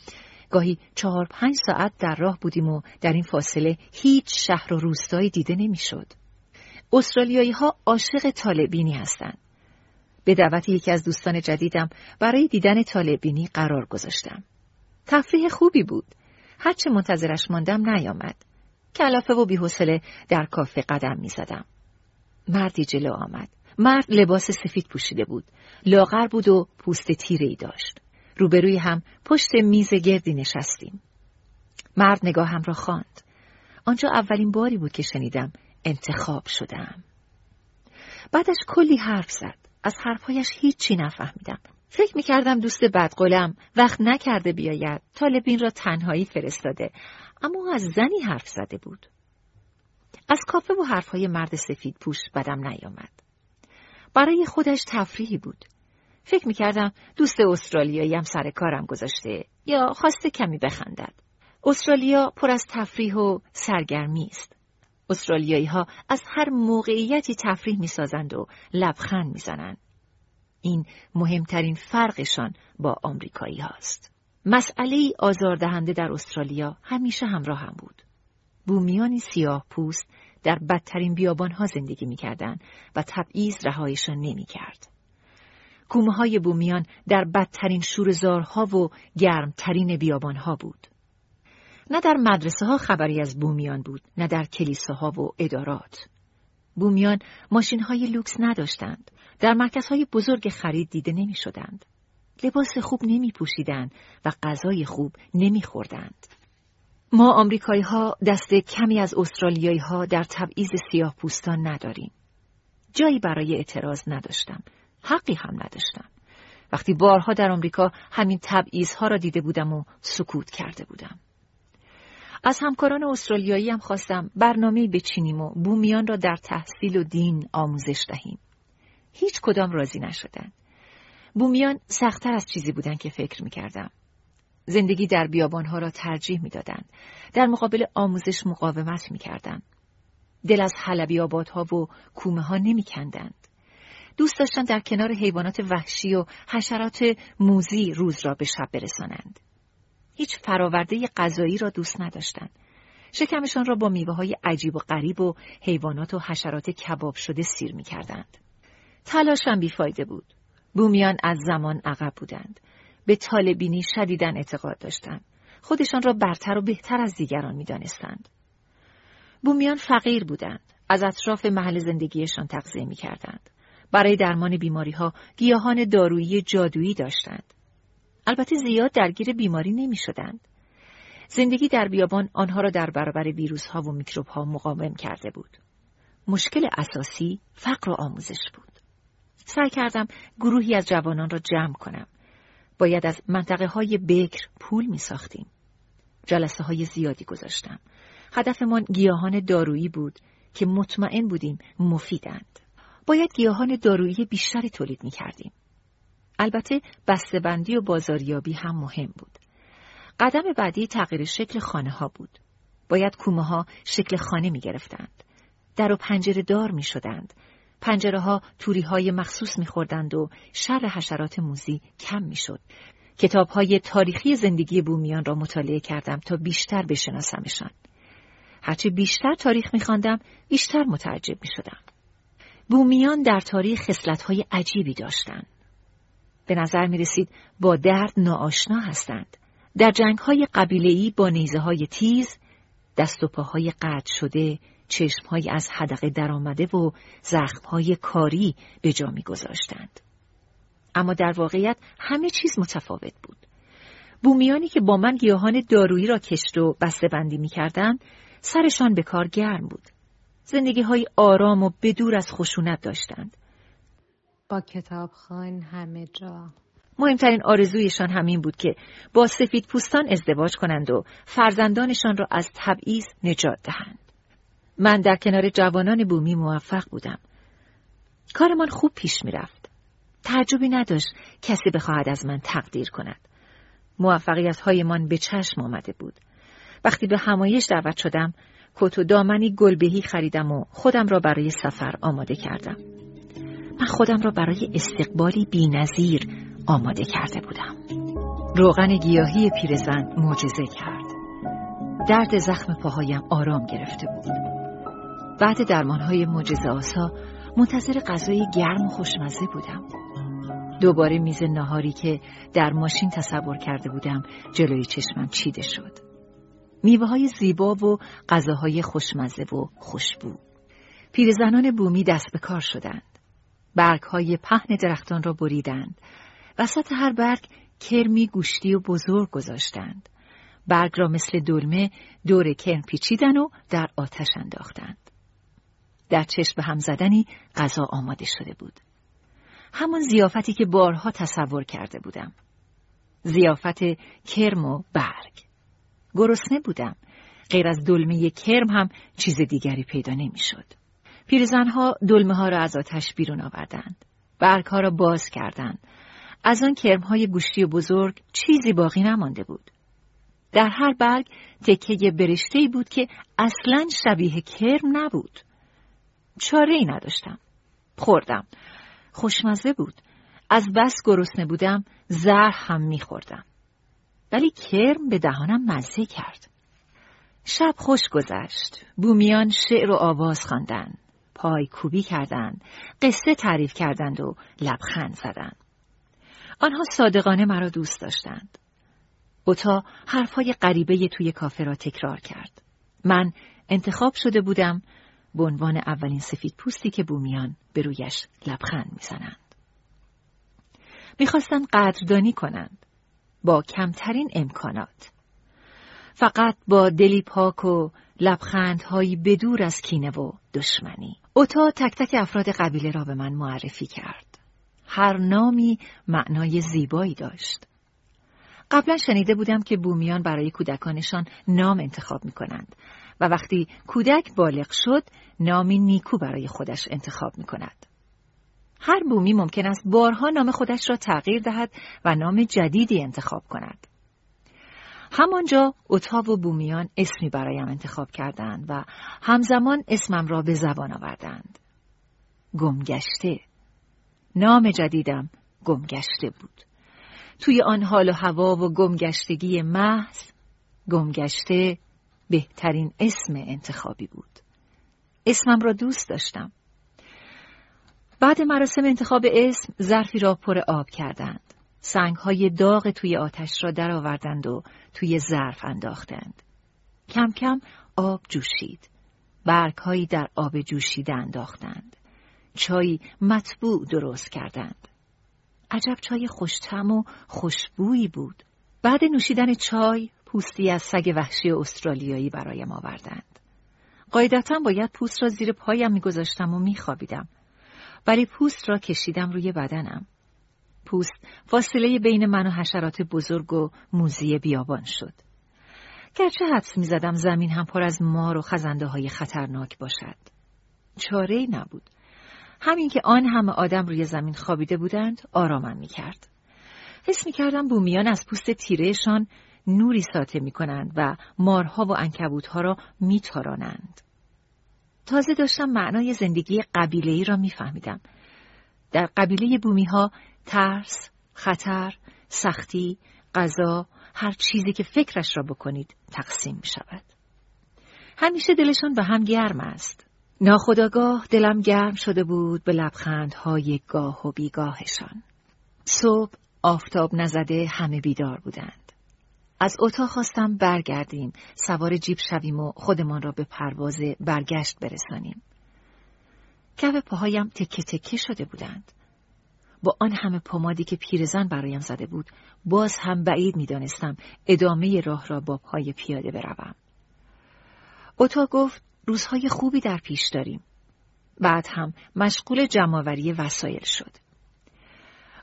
گاهی چهار پنج ساعت در راه بودیم و در این فاصله هیچ شهر و روستایی دیده نمی‌شد. استرالیایی ها عاشق طالبینی هستند. به دعوت یکی از دوستان جدیدم برای دیدن طالبینی قرار گذاشتم. تفریح خوبی بود. هرچه منتظرش ماندم نیامد. کلافه و بیحوصله در کافه قدم می زدم. مردی جلو آمد. مرد لباس سفید پوشیده بود. لاغر بود و پوست تیره ای داشت. روبروی هم پشت میز گردی نشستیم. مرد نگاهم را خواند. آنجا اولین باری بود که شنیدم انتخاب شدم. بعدش کلی حرف زد. از حرفهایش هیچی نفهمیدم. فکر می‌کردم دوست بدقلم وقت نکرده بیاید. طالبین را تنهایی فرستاده. اما از زنی حرف زده بود. از کافه و حرفهای مرد سفید پوش بدم نیامد. برای خودش تفریحی بود. فکر می‌کردم دوست استرالیایی سر کارم گذاشته یا خواسته کمی بخندد. استرالیا پر از تفریح و سرگرمی است. استرالیایی ها از هر موقعیتی تفریح می‌سازند و لبخند می‌زنند. این مهمترین فرقشان با آمریکایی هاست. مسئله آزاردهنده در استرالیا همیشه همراه هم بود. بومیانی سیاه پوست در بدترین بیابان ها زندگی می‌کردند و تبعیض رهایشان نمی‌کرد. کومه های بومیان در بدترین شورزارها و گرمترین بیابان ها بود. نه در مدرسه ها خبری از بومیان بود نه در کلیساها و ادارات بومیان ماشین های لوکس نداشتند در مرکزهای بزرگ خرید دیده نمی شدند. لباس خوب نمی پوشیدند و غذای خوب نمی خوردند. ما آمریکایی ها دست کمی از استرالیایی ها در تبعیض سیاه پوستان نداریم. جایی برای اعتراض نداشتم. حقی هم نداشتم. وقتی بارها در آمریکا همین تبعیض ها را دیده بودم و سکوت کرده بودم. از همکاران استرالیایی هم خواستم برنامه بچینیم و بومیان را در تحصیل و دین آموزش دهیم. هیچ کدام راضی نشدند. بومیان سختتر از چیزی بودند که فکر می‌کردم. زندگی در بیابانها را ترجیح می‌دادند. در مقابل آموزش مقاومت می‌کردند. دل از حلبی آبادها و کومه ها نمیکندند. دوست داشتن در کنار حیوانات وحشی و حشرات موزی روز را به شب برسانند. هیچ فراورده غذایی را دوست نداشتند. شکمشان را با میوه های عجیب و غریب و حیوانات و حشرات کباب شده سیر می کردند. تلاشم بیفایده بود. بومیان از زمان عقب بودند. به طالبینی شدیدن اعتقاد داشتند. خودشان را برتر و بهتر از دیگران می دانستند. بومیان فقیر بودند. از اطراف محل زندگیشان تغذیه می کردند. برای درمان بیماری ها گیاهان دارویی جادویی داشتند. البته زیاد درگیر بیماری نمی شدند. زندگی در بیابان آنها را در برابر ویروس ها و میکروب ها مقاوم کرده بود. مشکل اساسی فقر و آموزش بود. سعی کردم گروهی از جوانان را جمع کنم. باید از منطقه های بکر پول می ساختیم. جلسه های زیادی گذاشتم. هدفمان گیاهان دارویی بود که مطمئن بودیم مفیدند. باید گیاهان دارویی بیشتری تولید می کردیم. البته بسته‌بندی و بازاریابی هم مهم بود. قدم بعدی تغییر شکل خانه ها بود. باید کومه ها شکل خانه می گرفتند. در و پنجره دار می شدند. پنجره ها توری های مخصوص می خوردند و شر حشرات موزی کم می شد. کتاب های تاریخی زندگی بومیان را مطالعه کردم تا بیشتر بشناسمشان. هرچه بیشتر تاریخ می خواندم، بیشتر متعجب می شدم. بومیان در تاریخ خصلت های عجیبی داشتند. به نظر می رسید با درد ناآشنا هستند. در جنگ های قبیله‌ای با نیزه های تیز، دست و پاهای قطع شده، چشم های از حدقه درآمده و زخم های کاری به جا می گذاشتند. اما در واقعیت همه چیز متفاوت بود. بومیانی که با من گیاهان دارویی را کشت و بسته بندی می کردن، سرشان به کار گرم بود. زندگی های آرام و بدور از خشونت داشتند. با کتابخان همه جا مهمترین آرزویشان همین بود که با سفید پوستان ازدواج کنند و فرزندانشان را از تبعیض نجات دهند. من در کنار جوانان بومی موفق بودم. کارمان خوب پیش می‌رفت. تعجبی نداشت کسی بخواهد از من تقدیر کند. موفقیت هایمان به چشم آمده بود. وقتی به همایش دعوت شدم، کت و دامنی گلبهی خریدم و خودم را برای سفر آماده کردم. من خودم را برای استقبالی بینظیر آماده کرده بودم. روغن گیاهی پیرزن معجزه کرد. درد زخم پاهایم آرام گرفته بود. بعد درمانهای معجزه آسا منتظر غذای گرم و خوشمزه بودم. دوباره میز نهاری که در ماشین تصور کرده بودم جلوی چشمم چیده شد. میوه های زیبا و غذاهای خوشمزه و خوشبو. پیرزنان بومی دست به کار شدند. برگ های پهن درختان را بریدند. وسط هر برگ کرمی گوشتی و بزرگ گذاشتند. برگ را مثل دلمه دور کرم پیچیدن و در آتش انداختند. در چشم هم زدنی غذا آماده شده بود. همان زیافتی که بارها تصور کرده بودم. زیافت کرم و برگ. گرسنه بودم. غیر از دلمه کرم هم چیز دیگری پیدا نمی‌شد. پیرزنها دلمه ها را از آتش بیرون آوردند. برگ ها را باز کردند. از آن کرم های گوشتی بزرگ چیزی باقی نمانده بود. در هر برگ تکه برشته بود که اصلا شبیه کرم نبود. چاره ای نداشتم. خوردم. خوشمزه بود. از بس گرسنه بودم زهر هم میخوردم. ولی کرم به دهانم مزه کرد. شب خوش گذشت. بومیان شعر و آواز خواندند. پای کوبی کردند، قصه تعریف کردند و لبخند زدند. آنها صادقانه مرا دوست داشتند. اوتا حرفهای غریبه توی کافه را تکرار کرد. من انتخاب شده بودم به عنوان اولین سفید پوستی که بومیان به رویش لبخند می‌زنند. می‌خواستند قدردانی کنند با کمترین امکانات. فقط با دلی پاک و لبخندهایی بدور از کینه و دشمنی. اوتا تک تک افراد قبیله را به من معرفی کرد. هر نامی معنای زیبایی داشت. قبلا شنیده بودم که بومیان برای کودکانشان نام انتخاب می کنند و وقتی کودک بالغ شد نامی نیکو برای خودش انتخاب می کند. هر بومی ممکن است بارها نام خودش را تغییر دهد و نام جدیدی انتخاب کند. همانجا اتاو و بومیان اسمی برایم انتخاب کردند و همزمان اسمم را به زبان آوردند. گمگشته. نام جدیدم گمگشته بود. توی آن حال و هوا و گمگشتگی محض گمگشته بهترین اسم انتخابی بود. اسمم را دوست داشتم. بعد مراسم انتخاب اسم ظرفی را پر آب کردند. سنگ های داغ توی آتش را درآوردند و توی ظرف انداختند. کم کم آب جوشید. برگ هایی در آب جوشیده انداختند. چای مطبوع درست کردند. عجب چای خوشتم و خوشبویی بود. بعد نوشیدن چای پوستی از سگ وحشی استرالیایی برایم آوردند. قاعدتا باید پوست را زیر پایم میگذاشتم و میخوابیدم. ولی پوست را کشیدم روی بدنم. پوست فاصله بین من و حشرات بزرگ و موزی بیابان شد. گرچه حدس می زدم زمین هم پر از مار و خزنده های خطرناک باشد. چاره نبود. همین که آن همه آدم روی زمین خوابیده بودند آرامم می کرد. حس می کردم بومیان از پوست تیرهشان نوری ساته می کنند و مارها و انکبوتها را می تارانند. تازه داشتم معنای زندگی قبیله ای را می فهمیدم. در قبیله بومی ها ترس، خطر، سختی، غذا، هر چیزی که فکرش را بکنید تقسیم می شود. همیشه دلشان به هم گرم است. ناخداگاه دلم گرم شده بود به لبخندهای گاه و بیگاهشان. صبح آفتاب نزده همه بیدار بودند. از اتاق خواستم برگردیم، سوار جیب شویم و خودمان را به پرواز برگشت برسانیم. کف پاهایم تکه تکه شده بودند. با آن همه پمادی که پیرزن برایم زده بود باز هم بعید می‌دانستم ادامه راه را با پای پیاده بروم. اوتا گفت روزهای خوبی در پیش داریم. بعد هم مشغول جمعآوری وسایل شد.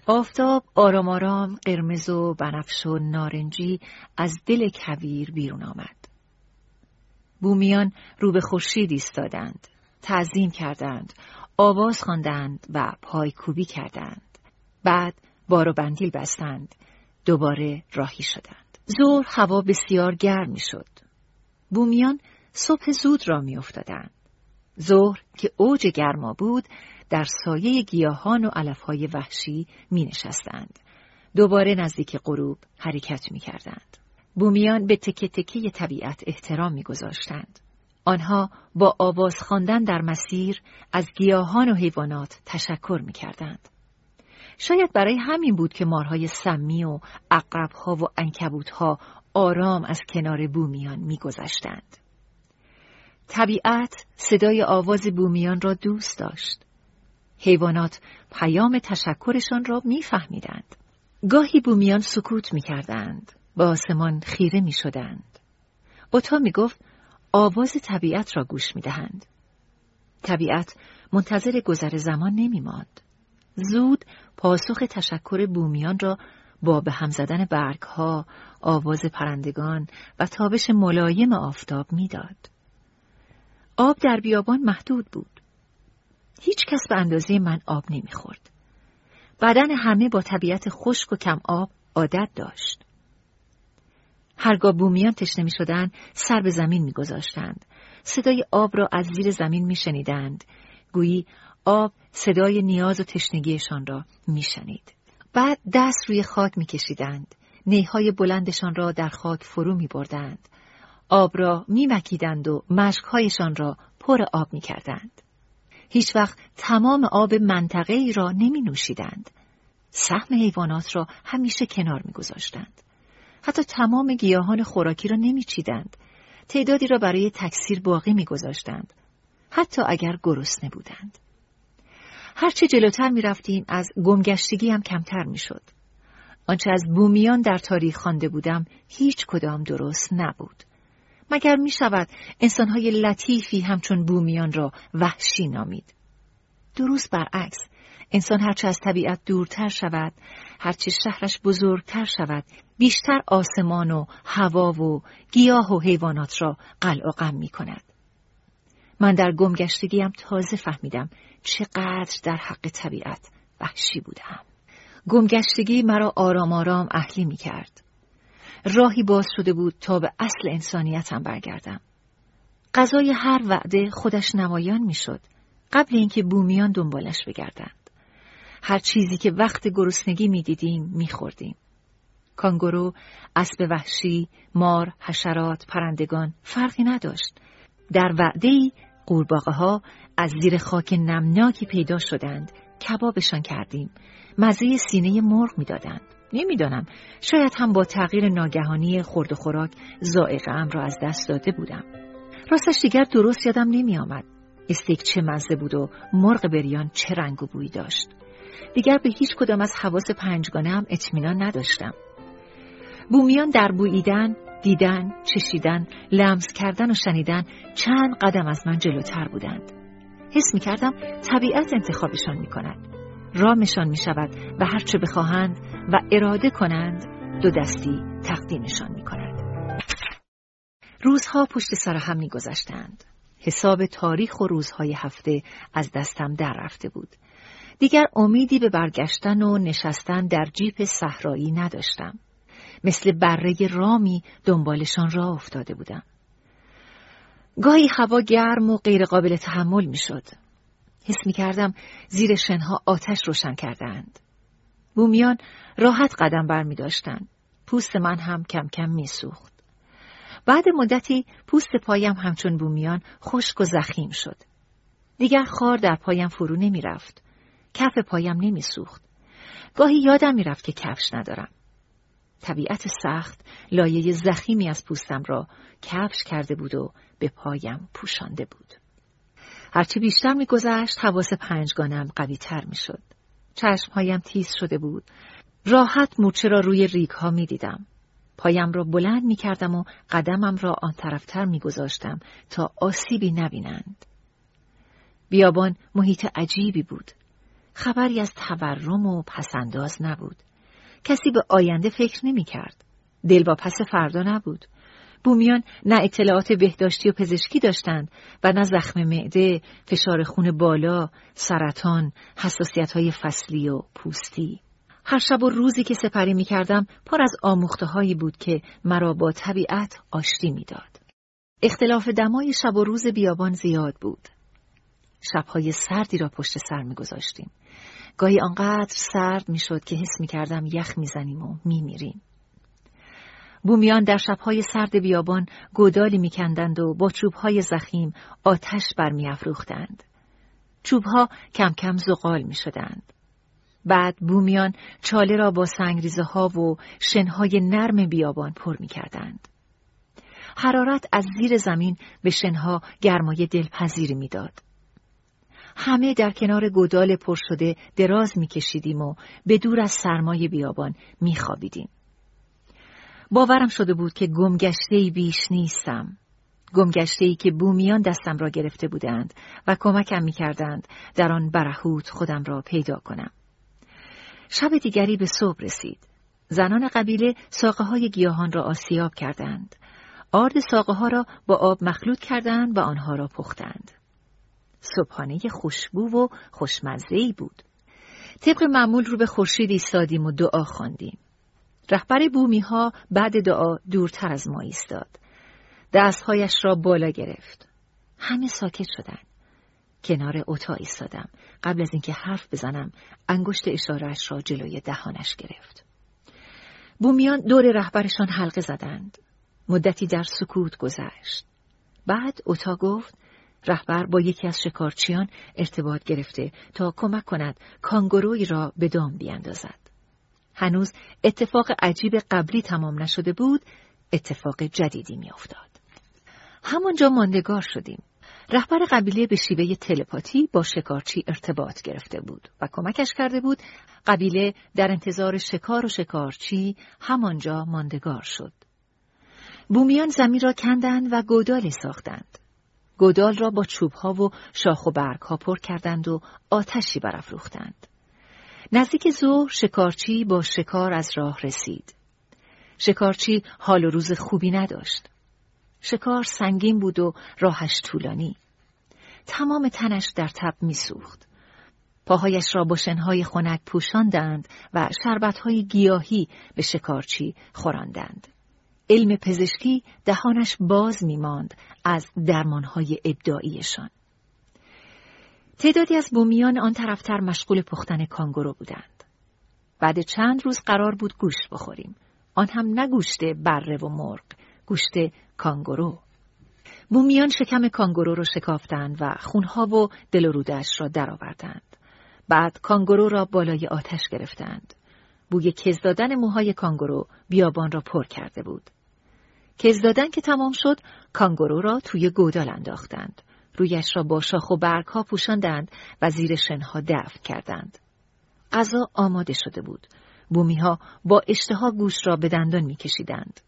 آفتاب آرام آرام قرمز و بنفش و نارنجی از دل کویر بیرون آمد. بومیان رو به خورشید ایستادند تعظیم کردند آواز خواندند و پایکوبی کردند. بعد بار و بندیل بستند. دوباره راهی شدند. ظهر هوا بسیار گرم می شد بومیان صبح زود را می افتادند ظهر که اوج گرما بود در سایه گیاهان و علفهای وحشی می نشستند دوباره نزدیک غروب حرکت می کردند بومیان به تکه تکه طبیعت احترام می گذاشتند. آنها با آواز خواندن در مسیر از گیاهان و حیوانات تشکر می کردند. شاید برای همین بود که مارهای سمی و اقربها و انکبوتها آرام از کنار بومیان میگذشتند. طبیعت صدای آواز بومیان را دوست داشت. حیوانات پیام تشکرشان را میفهمیدند. گاهی بومیان سکوت می‌کردند. با آسمان خیره می‌شدند. اوتا می‌گفت آواز طبیعت را گوش می‌دهند. طبیعت منتظر گذر زمان نمیماند. زود پاسخ تشکر بومیان را با به هم زدن برگ ها، آواز پرندگان و تابش ملایم آفتاب می‌داد. آب در بیابان محدود بود. هیچ کس به اندازه من آب نمی‌خورد. بدن همه با طبیعت خشک و کم آب عادت داشت. هرگاه بومیان تشنه می شدن، سر به زمین می گذاشتند. صدای آب را از زیر زمین می شنیدند. گویی آب صدای نیاز و تشنگیشان را میشنید. بعد دست روی خاک میکشیدند. نیهای بلندشان را در خاک فرو می بردند. آب را می مکیدند و مشکهایشان را پر آب می کردند. هیچ وقت تمام آب منطقه ای را نمی نوشیدند. سهم حیوانات را همیشه کنار می گذاشتند. حتی تمام گیاهان خوراکی را نمیچیدند. تعدادی را برای تکثیر باقی میگذاشتند. حتی اگر گرسنه بودند. هرچه جلوتر می رفتیم از گمگشتگی هم کمتر می شد. آنچه از بومیان در تاریخ خوانده بودم هیچ کدام درست نبود. مگر می شود انسانهای لطیفی همچون بومیان را وحشی نامید. درست برعکس انسان هرچه از طبیعت دورتر شود هرچه شهرش بزرگتر شود بیشتر آسمان و هوا و گیاه و حیوانات را قلع و غم می کند. من در گمگشتگیم تازه فهمیدم چقدر در حق طبیعت وحشی بودم. گمگشتگی مرا آرام آرام اهلی می کرد. راهی باز شده بود تا به اصل انسانیتم برگردم. غذای هر وعده خودش نمایان می‌شد قبل اینکه بومیان دنبالش بگردند. هر چیزی که وقت گرسنگی می‌دیدیم میخوردیم. کانگورو، اسب وحشی، مار، حشرات، پرندگان فرقی نداشت. در وعده قورباغه ها از زیر خاک نمناکی پیدا شدند. کبابشان کردیم. مزه سینه مرغ می‌دادند. نمی‌دانم. شاید هم با تغییر ناگهانی خورد و خوراک زائقه ام را از دست داده بودم. راستش دیگر درست یادم نمی آمد استیک چه مزه بود و مرغ بریان چه رنگ و بویی داشت. دیگر به هیچ کدام از حواس پنجگانه هم اطمینان نداشتم. بومیان در بوییدن دیدن، چشیدن، لمس کردن و شنیدن چند قدم از من جلوتر بودند. حس می کردم طبیعت انتخابشان می کند. رامشان می شود و هرچه بخواهند و اراده کنند دو دستی تقدیمشان می کند. روزها پشت سر هم می گذشتند. حساب تاریخ و روزهای هفته از دستم در رفته بود. دیگر امیدی به برگشتن و نشستن در جیپ صحرایی نداشتم. مثل بره رامی دنبالشان راه افتاده بودم. گاهی هوا گرم و غیرقابل تحمل می شد. حس می کردم زیر شنها آتش روشن کردند. بومیان راحت قدم بر می داشتن. پوست من هم کم کم می سوخت. بعد مدتی پوست پایم همچون بومیان خشک و زخیم شد. دیگر خار در پایم فرو نمی رفت. کف پایم نمی سوخت. گاهی یادم می رفت که کفش ندارم. طبیعت سخت لایه زخیمی از پوستم را کفش کرده بود و به پایم پوشانده بود. هرچی بیشتر میگذشت حواس پنجگانم قوی تر می شد. چشمهایم تیز شده بود. راحت مورچه را روی ریگ ها می دیدم. پایم را بلند می کردم و قدمم را آن طرفتر می گذاشتم تا آسیبی نبینند. بیابان محیط عجیبی بود. خبری از تورم و پسنداز نبود. کسی به آینده فکر نمی کرد. دل با پس فردا نبود. بومیان نه اطلاعات بهداشتی و پزشکی داشتند و نه زخم معده، فشار خون بالا، سرطان، حساسیت های فصلی و پوستی. هر شب و روزی که سپری می کردم پر از آموخته هایی بود که مرا با طبیعت آشتی می‌داد. اختلاف دمای شب و روز بیابان زیاد بود. شبهای سردی را پشت سر می گذاشتیم. گاهی آنقدر سرد می‌شد که حس می کردم یخ می‌زنیم و میمیریم. بومیان در شبهای سرد بیابان گودالی میکندند و با چوبهای زخیم آتش برمیافروختند. چوبها کم کم زغال می شدند. بعد بومیان چاله را با سنگریزه ها و شنهای نرم بیابان پر می کردند. حرارت از زیر زمین به شنها گرمای دلپذیری می‌داد. همه در کنار گودال پر شده دراز میکشیدیم و به دور از سرمای بیابان میخوابیدیم. باورم شده بود که گمگشته بیش نیستم. گمگشته ای که بومیان دستم را گرفته بودند و کمکم می‌کردند در آن برهوت خودم را پیدا کنم. شب دیگری به صبح رسید. زنان قبیله ساقه های گیاهان را آسیاب کردند. آرد ساقه ها را با آب مخلوط کردند و آنها را پختند. صبحانه خوشبو و خوشمزهی بود. طبق معمول رو به خورشید ایستادیم و دعا خواندیم. رهبر بومی ها بعد دعا دورتر از ما ایستاد. دستهایش را بالا گرفت. همه ساکت شدند. کنار اوتا ایستادم. قبل از اینکه حرف بزنم انگشت اشارهش را جلوی دهانش گرفت. بومیان دور رهبرشان حلقه زدند. مدتی در سکوت گذشت. بعد اوتا گفت رهبر با یکی از شکارچیان ارتباط گرفته تا کمک کند کانگوروی را به دام بیاندازد. هنوز اتفاق عجیب قبلی تمام نشده بود اتفاق جدیدی میافتاد همانجا ماندگار شدیم رهبر قبیله به شیوه تلپاتی با شکارچی ارتباط گرفته بود و کمکش کرده بود قبیله در انتظار شکار و شکارچی همانجا ماندگار شد. بومیان زمین را کندند و گودالی ساختند. گودال را با چوبها و شاخ و ها پر کردند و آتشی برافروختند. نزدیک ظهر شکارچی با شکار از راه رسید. شکارچی حال و روز خوبی نداشت. شکار سنگین بود و راهش طولانی. تمام تنش در تب میسوخت. پاهایش را با شنهای خنک پوشاندند و شربتهای گیاهی به شکارچی خوراندند. علم پزشکی دهانش باز میماند از درمانهای ابداعیشان. تعدادی از بومیان آن طرفتر مشغول پختن کانگورو بودند. بعد چند روز قرار بود گوشت بخوریم. آن هم نه گوشت بره و مرغ، گوشت کانگورو. بومیان شکم کانگورو را شکافتند و خونها و دل و رودش را درآوردند. بعد کانگورو را بالای آتش گرفتند. بوی کز دادن موهای کانگورو بیابان را پر کرده بود. کز دادن که تمام شد، کانگورو را توی گودال انداختند. رویش را با شاخ و برگ ها پوشاندند و زیر شنها دفن کردند. غذا آماده شده بود. بومی ها با اشتها گوشت را به دندان میکشیدند.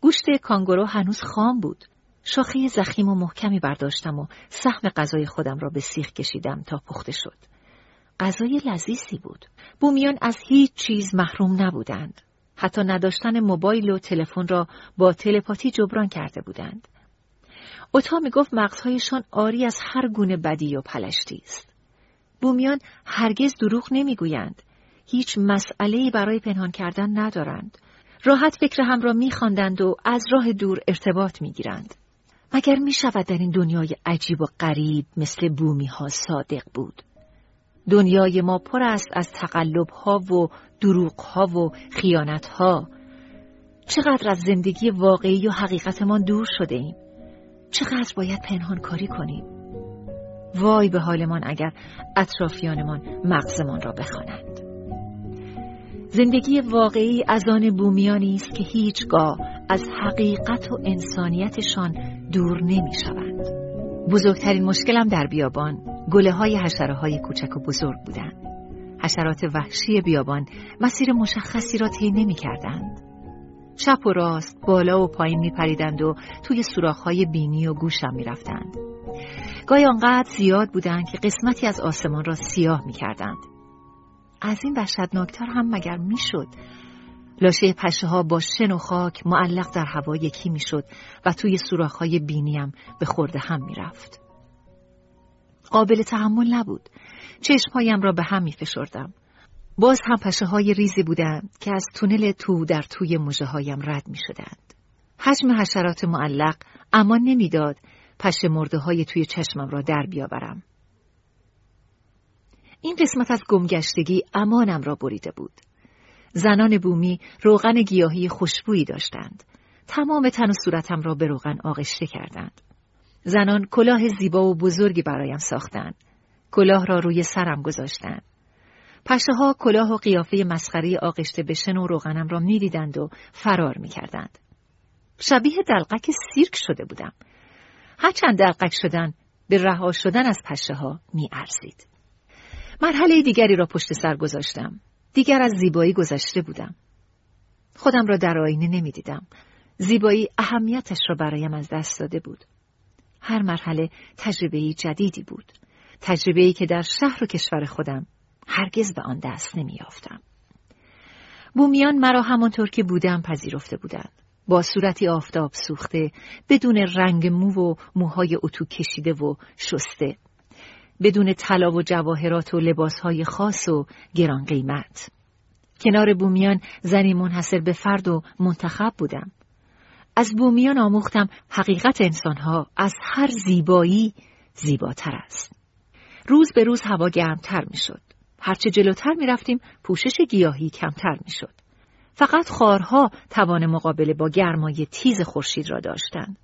گوشت کانگورو هنوز خام بود. شاخه زخیم و محکمی برداشتم و سهم غذای خودم را به سیخ کشیدم تا پخته شد. غذای لذیذی بود. بومیان از هیچ چیز محروم نبودند. حتی نداشتن موبایل و تلفن را با تلپاتی جبران کرده بودند. اوتا می گفت مغزهایشان آری از هر گونه بدی و پلشتی است. بومیان هرگز دروغ نمی‌گویند. هیچ مسئله برای پنهان کردن ندارند. راحت فکر هم را میخواندند و از راه دور ارتباط می‌گیرند. مگر می شود در این دنیای عجیب و غریب مثل بومی ها صادق بود؟ دنیای ما پر است از تقلب ها و دروغ ها و خیانت ها. چقدر از زندگی واقعی و حقیقتمان دور شده ایم؟ چقدر باید پنهان کاری کنیم؟ وای به حالمان اگر اطرافیانمان مغزمان را بخوانند. زندگی واقعی از آن بومیانی است که هیچگاه از حقیقت و انسانیتشان دور نمی شوند. بزرگترین مشکلم در بیابان گله های حشره های کوچک و بزرگ بودند. حشرات وحشی بیابان مسیر مشخصی را طی نمی کردند. چپ و راست، بالا و پایین می پریدند و توی های بینی و گوشم می رفتند. گاهی آنقدر زیاد بودند که قسمتی از آسمان را سیاه می کردند. از این وحشتناکتر هم مگر می‌شد لاشه پشه ها با شن و خاک معلق در هوا یکی می‌شد و توی سوراخ های بینیم به خورده هم می‌رفت. قابل تحمل نبود. چشمهایم را به هم می فشردم. باز هم پشه های ریزی بودند که از تونل تو در توی مجه هایم رد می شدند. حجم حشرات معلق امان نمی‌داد پشه مرده های توی چشمم را در بیاورم. این قسمت از گمگشتگی امانم را بریده بود. زنان بومی روغن گیاهی خوشبویی داشتند. تمام تن و صورتم را به روغن آغشته کردند. زنان کلاه زیبا و بزرگی برایم ساختند. کلاه را روی سرم گذاشتند. پشه ها کلاه و قیافه مسخری آغشته به شن و روغنم را می‌دیدند و فرار می‌کردند. شبیه دلقک سیرک شده بودم. هرچند دلقک شدن به رها شدن از پشه ها می ارزید. مرحله دیگری را پشت سر گذاشتم. دیگر از زیبایی گذشته بودم. خودم را در آینه نمی دیدم. زیبایی اهمیتش را برایم از دست داده بود. هر مرحله تجربه جدیدی بود. تجربه‌ای که در شهر و کشور خودم هرگز به آن دست نمیافتم. بومیان مرا همانطور که بودم پذیرفته بودند. با صورتی آفتاب سوخته، بدون رنگ مو و موهای اتو کشیده و شسته. بدون طلا و جواهرات و لباسهای خاص و گران قیمت. کنار بومیان زنی منحصر به فرد و منتخب بودم. از بومیان آموختم حقیقت انسانها از هر زیبایی زیباتر است. روز به روز هوا گرمتر می شد. هرچه جلوتر می رفتیم پوشش گیاهی کمتر می شد. فقط خارها توان مقابله با گرمای تیز خورشید را داشتند.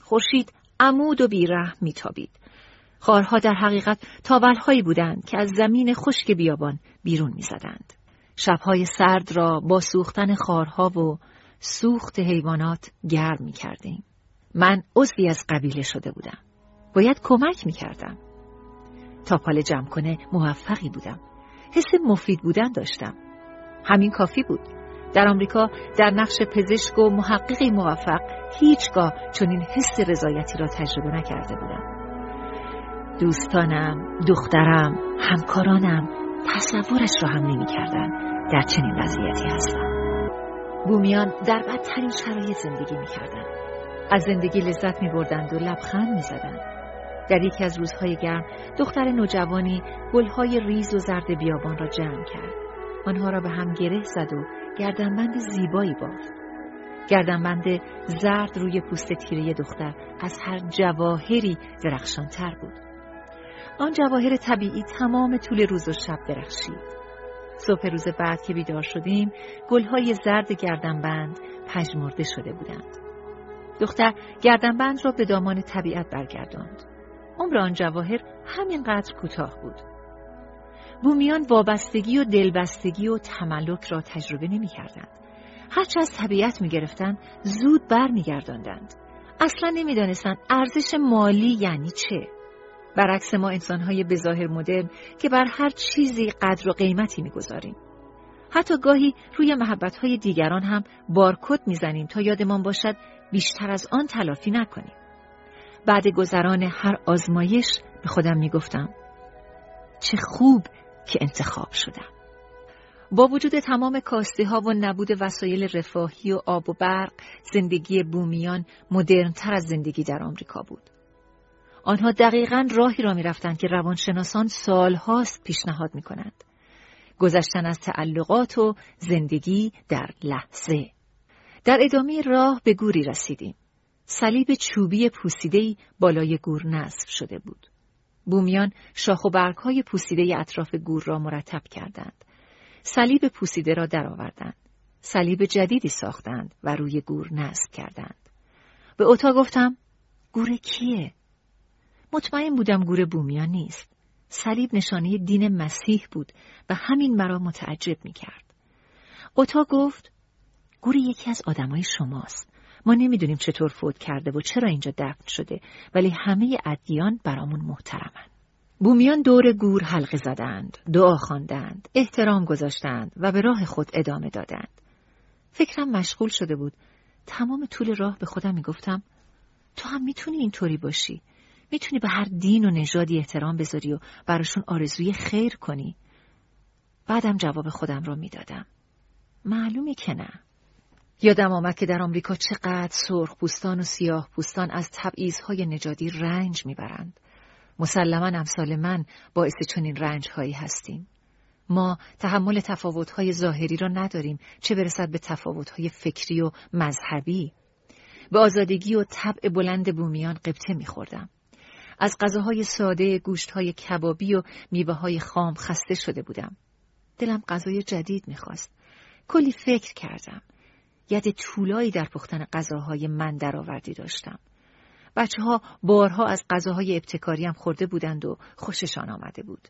خورشید عمود و بیرحم میتابید. خارها در حقیقت تاولهایی بودند که از زمین خشک بیابان بیرون می‌زدند. شبهای سرد را با سوختن خارها و سوخت حیوانات گرم می کردیم. من عضوی از قبیله شده بودم. باید کمک می کردم. تا پال جمع کنه موفقی بودم. حس مفید بودن داشتم. همین کافی بود. در آمریکا در نقش پزشک و محققی موفق هیچگاه چنین حس رضایتی را تجربه نکرده بودم. دوستانم، دخترم، همکارانم تصورش را هم نمی کردن در چنین وضعیتی هستم. بومیان در بدترین شرایط زندگی می کردن. از زندگی لذت می بردند و لبخند می زدند. در یکی از روزهای گرم دختر نوجوانی گلهای ریز و زرد بیابان را جمع کرد. آنها را به هم گره زد و گردنبند زیبایی بافت. گردنبند زرد روی پوست تیره دختر از هر جواهری درخشانتر بود. آن جواهر طبیعی تمام طول روز و شب درخشید. صبح روز بعد که بیدار شدیم گلهای زرد گردنبند پژمرده شده بودند. دختر گردنبند را به دامان طبیعت برگرداند. عمر آن جواهر همینقدر کوتاه بود. بومیان وابستگی و دلبستگی و تملک را تجربه نمی کردند. هرچه از طبیعت می گرفتند زود بر می گرداندند. اصلا نمی دانستند ارزش مالی یعنی چه؟ برعکس ما انسانهای بظاهر مدرن که بر هر چیزی قدر و قیمتی می‌گذاریم. حتی گاهی روی محبتهای دیگران هم بارکد می‌زنیم تا یادمان باشد بیشتر از آن تلافی نکنیم. بعد گذران هر آزمایش به خودم می‌گفتم چه خوب که انتخاب شدم. با وجود تمام کاسته ها و نبود وسایل رفاهی و آب و برق زندگی بومیان مدرنتر از زندگی در آمریکا بود. آنها دقیقا راهی را می‌رفتند که روانشناسان سالهاست پیشنهاد می کنند. گذشتن از تعلقات و زندگی در لحظه. در ادامه راه به گوری رسیدیم. صلیب چوبی پوسیدهی بالای گور نصب شده بود. بومیان شاخ و برگهای پوسیده اطراف گور را مرتب کردند. صلیب پوسیده را درآوردند. صلیب جدیدی ساختند و روی گور نصب کردند. به اوتا گفتم گور کیه؟ مطمئن بودم گور بومیان نیست. صلیب نشانه دین مسیح بود و همین مرا متعجب می کرد. اوتا گفت گور یکی از آدمای شماست. ما نمی‌دونیم چطور فوت کرده و چرا اینجا دفن شده ولی همه ادیان برامون محترمن. بومیان دور گور حلقه زدند، دعا خواندند، احترام گذاشتند و به راه خود ادامه دادند. فکرم مشغول شده بود. تمام طول راه به خودم می‌گفتم تو هم می‌تونی اینطوری باشی. می‌تونی به هر دین و نژادی احترام بذاری و براشون آرزوی خیر کنی. بعدم جواب خودم رو می‌دادم. معلومه که نه. یادم آمد که در آمریکا چقدر سرخ پوستان و سیاه پوستان از تبعیضهای نژادی رنج می‌برند. مسلما امثال من باعث چنین رنجهایی هستیم. ما تحمل تفاوتهای ظاهری را نداریم چه برسد به تفاوتهای فکری و مذهبی. به آزادگی و طبع بلند بومیان قبطه میخوردم. از غذاهای ساده، گوشتهای کبابی و میوه های خام خسته شده بودم. دلم غذای جدید می‌خواست. کلی فکر کردم. ید طولایی در پختن غذاهای من درآوردی داشتم. بچه ها بارها از غذاهای ابتکاری هم خورده بودند و خوششان آمده بود.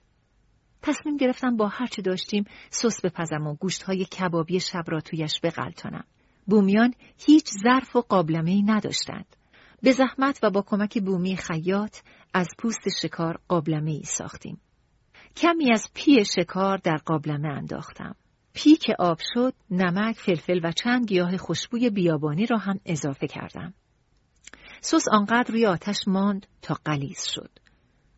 تصمیم گرفتم با هرچه داشتیم سس بپزم و گوشتهای کبابی شب را تویش بغلتانم. بومیان هیچ ظرف و قابلمه ای نداشتند. به زحمت و با کمک بومی خیاط از پوست شکار قابلمه ای ساختیم. کمی از پی شکار در قابلمه انداختم. پی که آب شد، نمک، فلفل و چند گیاه خوشبوی بیابانی را هم اضافه کردم. سس آنقدر روی آتش ماند تا غلیظ شد.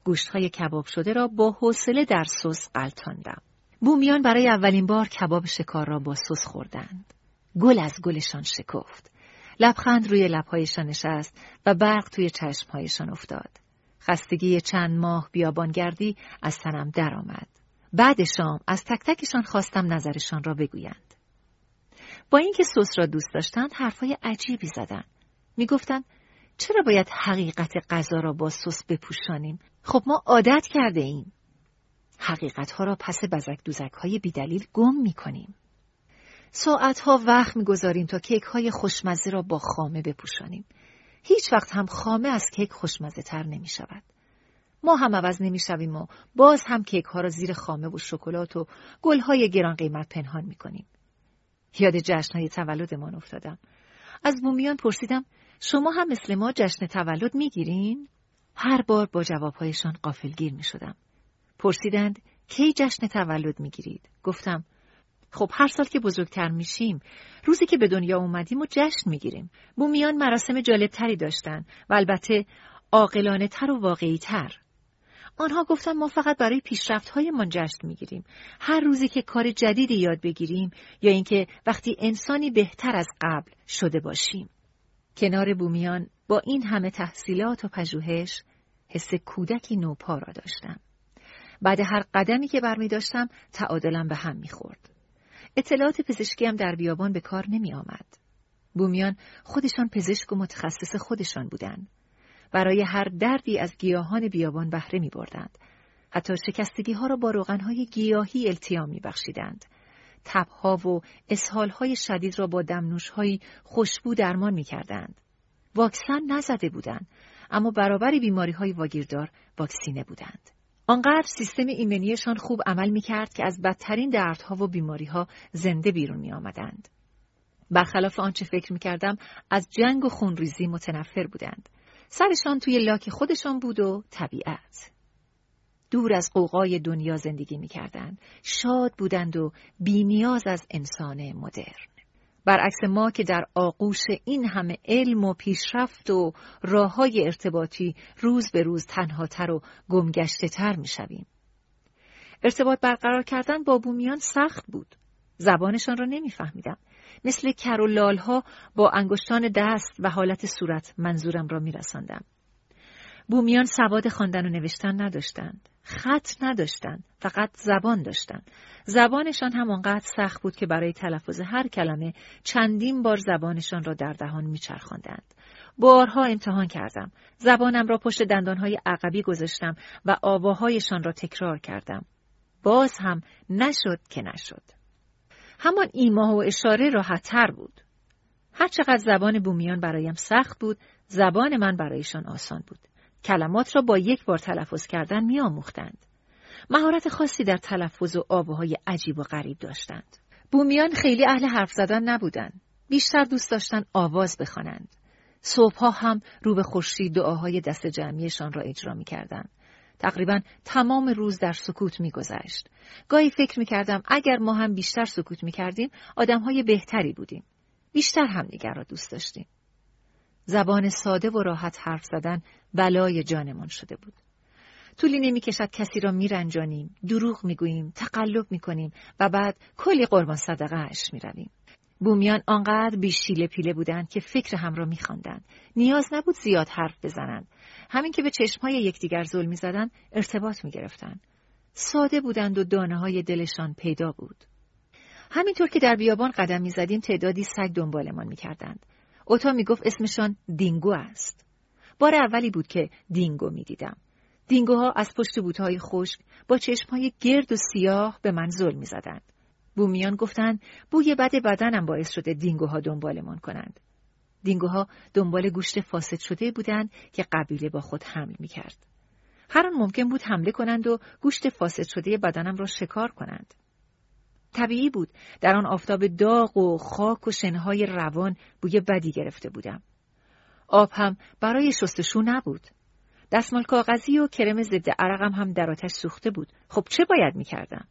گوشتهای کباب شده را با حوصله در سس غلتاندم. بومیان برای اولین بار کباب شکار را با سس خوردند. گل از گلشان شکفت. لبخند روی لبهایشان نشست و برق توی چشمهایشان افتاد. خستگی چند ماه بیابانگردی از تنم درآمد. بعد شام از تک تکشان خواستم نظرشان را بگویند. با اینکه سس را دوست داشتند حرفای عجیبی زدند. می‌گفتند چرا باید حقیقت غذا را با سس بپوشانیم؟ خب ما عادت کرده ایم. حقیقت ها را پس بزک دوزک های بیدلیل گم می کنیم. ساعتها وقت می‌گذاریم تا کیک های خوشمزه را با خامه بپوشانیم. هیچ وقت هم خامه از کیک خوشمزه تر نمی شود. ما هم عوض نمی‌شویم و باز هم کیک ها را زیر خامه و شکلات و گل های گران قیمت پنهان می‌کنیم. یاد جشن های تولدمان افتادم. از بومیان پرسیدم شما هم مثل ما جشن تولد می‌گیرین؟ هر بار با جوابهایشان قافلگیر می شدم. پرسیدند کی جشن تولد می‌گیرید؟ گفتم خب هر سال که بزرگتر میشیم روزی که به دنیا اومدیم و جشن می‌گیریم. بومیان مراسم جالبتری داشتن و البته عاقلانه تر و واقعی تر آنها گفتن ما فقط برای پیشرفت های من جشن می‌گیریم. هر روزی که کار جدیدی یاد بگیریم یا اینکه وقتی انسانی بهتر از قبل شده باشیم. کنار بومیان با این همه تحصیلات و پژوهش حس کودکی نوپا را داشتم. بعد هر قدمی که برمی داشتم تعادلم به هم می‌خورد. اطلاعات پزشکی هم در بیابان به کار نمی آمد. بومیان خودشان پزشک و متخصص خودشان بودند. برای هر دردی از گیاهان بیابان بهره می بردند. حتی شکستگی ها را با روغنهای گیاهی التیام می بخشیدند. تبها و های شدید را با دمنوشهایی خوشبو درمان می کردند. واکسن نزده بودند اما برابر بیماری های واگیردار واکسینه بودند. آنقدر سیستم ایمنیشان خوب عمل می کرد که از بدترین دردها و بیماریها زنده بیرون می آمدند. برخلاف آنچه فکر می کردم از جنگ و خونریزی متنفر بودند. سرشان توی لاک خودشان بود و طبیعت. دور از قوقای دنیا زندگی می کردند. شاد بودند و بینیاز از انسان مدرن. برعکس ما که در آغوش این همه علم و پیشرفت و راه های ارتباطی روز به روز تنهاتر و گمگشته تر می شویم. ارتباط برقرار کردن با بومیان سخت بود. زبانشان را نمیفهمیدم. مثل کر و لالها با انگشتان دست و حالت صورت منظورم را میرساندم. بومیان سواد خواندن و نوشتن نداشتند. خط نداشتند. فقط زبان داشتند. زبانشان هم آنقدر سخت بود که برای تلفظ هر کلمه چندین بار زبانشان را در دهان میچرخاندند. بارها امتحان کردم. زبانم را پشت دندانهای عقبی گذاشتم و آواهایشان را تکرار کردم. باز هم نشد که نشد. همان ایما و اشاره راحتتر بود. هرچقدر زبان بومیان برایم سخت بود، زبان من برایشان آسان بود. کلمات را با یک بار تلفظ کردن می آموختند. مهارت خاصی در تلفظ و آواهای عجیب و غریب داشتند. بومیان خیلی اهل حرف زدن نبودند. بیشتر دوست داشتن آواز بخوانند. صبحها هم رو به خورشید دعاهای دست جمعیشان را اجرا می کردن. تقریبا تمام روز در سکوت می گذشت. گاهی فکر می کردم اگر ما هم بیشتر سکوت می کردیم آدمهای بهتری بودیم. بیشتر همدیگر را دوست داشتیم. زبان ساده و راحت حرف زدن بلای جانمان شده بود. طولی نمی کشد کسی را میرنجانیم، دروغ می‌گوییم، تقلب می‌کنیم و بعد کلی قربان صدقه اش می رویم. بومیان آنقدر بیشیله پیله بودند که فکر هم را میخواندند. نیاز نبود زیاد حرف بزنند. همین که به چشمهای یکدیگر ظلم می‌زدند ارتباط می‌گرفتند. ساده بودند و دانه های دلشان پیدا بود. همینطور که در بیابان قدم می‌زدیم تعدادی سگ دنبالمان می‌کردند. اوتا می‌گفت اسمشان دینگو است. بار اولی بود که دینگو می‌دیدم. دینگوها از پشت بوتهای خشک با چشمهای گرد و سیاه به من ظلم می‌زدند. بومیان گفتند بوی بد بدنم باعث شده دینگوها دنبالمان کنند. دینگوها دنبال گوشت فاسد شده بودند که قبیله با خود حمل می کرد. هر آن ممکن بود حمله کنند و گوشت فاسد شده بدنم را شکار کنند. طبیعی بود در آن آفتاب داغ و خاک و شنهای روان بوی بدی گرفته بودم. آب هم برای شستشو نبود. دستمال کاغذی و کرم ضد عرقم هم در آتش سوخته بود. خب چه باید می‌کردم؟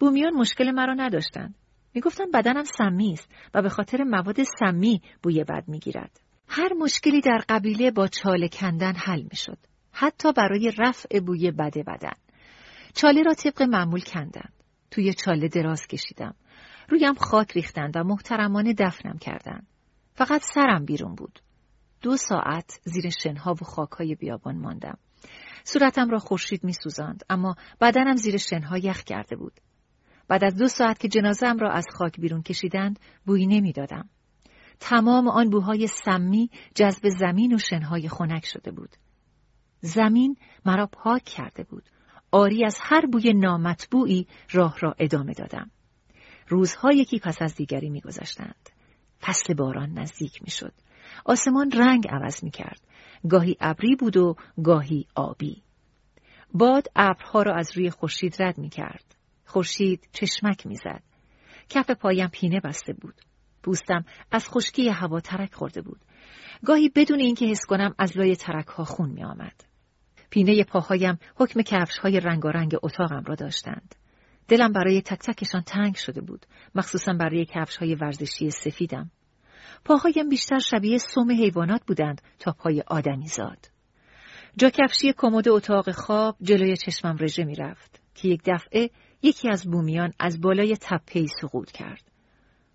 بومیان مشکل مرا نداشتند. می‌گفتند بدنم سمی است و به خاطر مواد سمی بوی بد می‌گیرد. هر مشکلی در قبیله با چاله کندن حل می‌شد. حتی برای رفع بوی بد بدن. چاله را طبق معمول کندند. توی چاله دراز کشیدم. رویم خاک ریختند و محترمانه دفنم کردند. فقط سرم بیرون بود. دو ساعت زیر شنها و خاکهای بیابان ماندم. صورتم را خورشید میسوزاند اما بدنم زیر شنها یخ کرده بود. بعد از دو ساعت که جنازم را از خاک بیرون کشیدند بویی نمی‌دادم. تمام آن بوهای سمی جذب زمین و شنهای خنک شده بود. زمین مرا پاک کرده بود. آری از هر بوی نامطبوعی راه را ادامه دادم. روزها یکی پس از دیگری میگذشتند. فصل باران نزدیک می‌شد. آسمان رنگ عوض می کرد. گاهی ابری بود و گاهی آبی. باد ابرها را از روی خورشید رد می کرد. خورشید چشمک می‌زد. کف پایم پینه بسته بود. بوستم از خشکی هوا ترک خورده بود. گاهی بدون اینکه حس کنم از لای ترک ها خون می آمد. پینه پاهایم حکم کفش های رنگارنگ اتاقم را داشتند. دلم برای تک تکشان تنگ شده بود، مخصوصا برای کفش های ورزشی سفیدم. پاهایم بیشتر شبیه سوم حیوانات بودند تا پای آدمی زاد. جا کفشی کمد اتاق خواب جلوی چشمم رژه می رفت که یک دفعه یکی از بومیان از بالای تپهی سقوط کرد.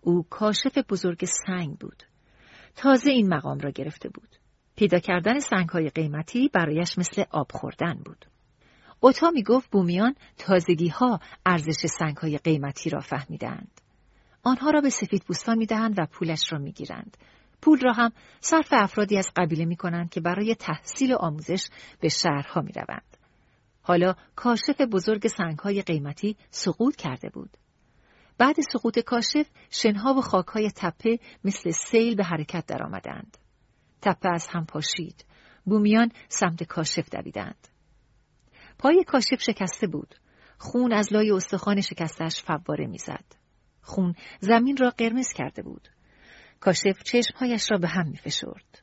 او کاشف بزرگ سنگ بود. تازه این مقام را گرفته بود. پیدا کردن سنگ های قیمتی برایش مثل آب خوردن بود. اوتا می گفت بومیان تازگی ها ارزش سنگ های قیمتی را فهمیدند. آنها را به سفید بوستان می دهند و پولش را می گیرند. پول را هم صرف افرادی از قبیله می کنند که برای تحصیل و آموزش به شهرها می روند. حالا کاشف بزرگ سنگ های قیمتی سقوط کرده بود. بعد سقوط کاشف شنها و خاکهای تپه مثل سیل به حرکت درآمدند. تپه از هم پاشید. بومیان سمت کاشف دویدند. پای کاشف شکسته بود. خون از لای استخوان شکستش فواره می‌زد. خون زمین را قرمز کرده بود. کاشف چشمهایش را به هم میفشرد.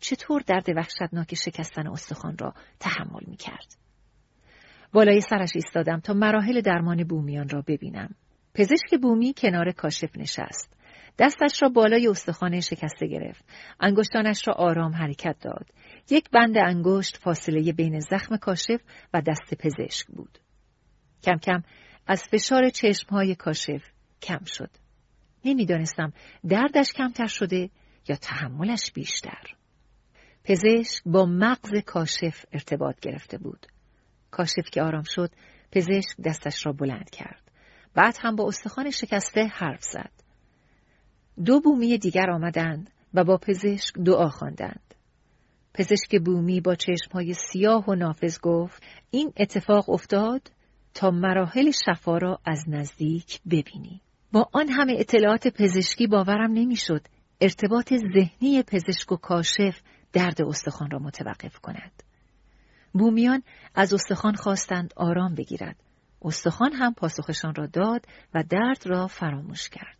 چطور درد وحشتناک شکستن استخوان را تحمل می کرد؟ بالای سرش ایستادم تا مراحل درمان بومیان را ببینم. پزشک بومی کنار کاشف نشست. دستش را بالای استخوان شکسته گرفت. انگشتانش را آرام حرکت داد. یک بند انگشت فاصله بین زخم کاشف و دست پزشک بود. کم کم از فشار چشمهای کاشف کم شد. نمی‌دانستم دردش کمتر شده یا تحملش بیشتر. پزشک با مغز کاشف ارتباط گرفته بود. کاشف که آرام شد پزشک دستش را بلند کرد. بعد هم با استخوان شکسته حرف زد. دو بومی دیگر آمدند و با پزشک دعا خواندند. پزشک بومی با چشمهای سیاه و نافذ گفت این اتفاق افتاد تا مراحل شفا را از نزدیک ببینی. با آن همه اطلاعات پزشکی باورم نمی‌شد ارتباط ذهنی پزشک و کاشف درد استخوان را متوقف کند. بومیان از استخوان خواستند آرام بگیرد. استخوان هم پاسخشان را داد و درد را فراموش کرد.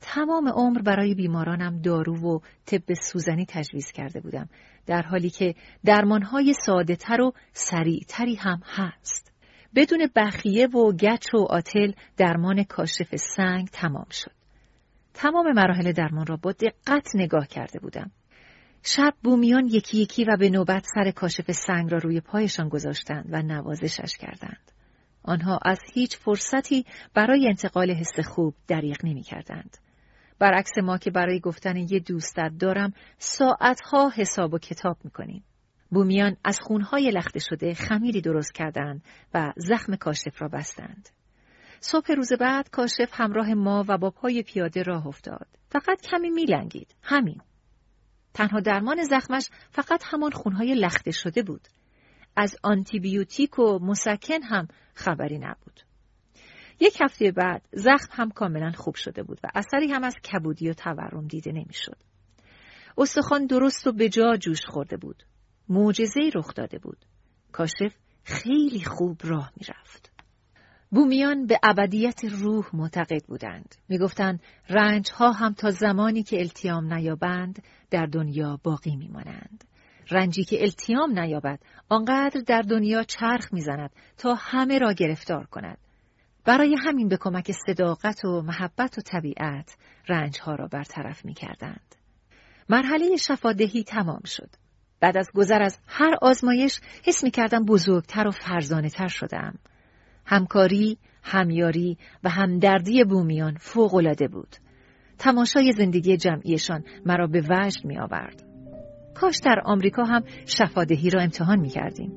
تمام عمر برای بیمارانم دارو و طب سوزنی تجویز کرده بودم در حالی که درمانهای ساده تر و سریعتری هم هست. بدون بخیه و گچ و آتل درمان کاشف سنگ تمام شد. تمام مراحل درمان را با دقت نگاه کرده بودم. شب بومیان یکی یکی و به نوبت سر کاشف سنگ را روی پایشان گذاشتند و نوازشش کردند. آنها از هیچ فرصتی برای انتقال حس خوب دریغ نمی کردند. برعکس ما که برای گفتن یه دوستت دارم ساعتها حساب و کتاب می‌کنیم. بومیان از خونهای لخته شده خمیری درست کردند و زخم کاشف را بستند. صبح روز بعد کاشف همراه ما و با پای پیاده راه افتاد. فقط کمی میلنگید. همین. تنها درمان زخمش فقط همان خونهای لخته شده بود. از آنتیبیوتیک و مسکن هم خبری نبود. یک هفته بعد زخم هم کاملا خوب شده بود و اثری هم از کبودی و تورم دیده نمی‌شد. استخوان درست و به جا جوش خورده بود. معجزه‌ای رخ داده بود. کاشف خیلی خوب راه می‌رفت. بومیان به ابدیت روح معتقد بودند. می‌گفتند رنج ها هم تا زمانی که التیام نیابند در دنیا باقی میمانند. رنجی که التیام نیابد آنقدر در دنیا چرخ می‌زند تا همه را گرفتار کند برای همین به کمک صداقت و محبت و طبیعت رنجها را برطرف می کردند. مرحله شفادهی تمام شد. بعد از گذر از هر آزمایش حس می کردم بزرگتر و فرزانه تر شدم. همکاری، همیاری و همدردی بومیان فوقالعاده بود. تماشای زندگی جمعیشان مرا به وجد می آورد. کاش در آمریکا هم شفادهی را امتحان می کردیم.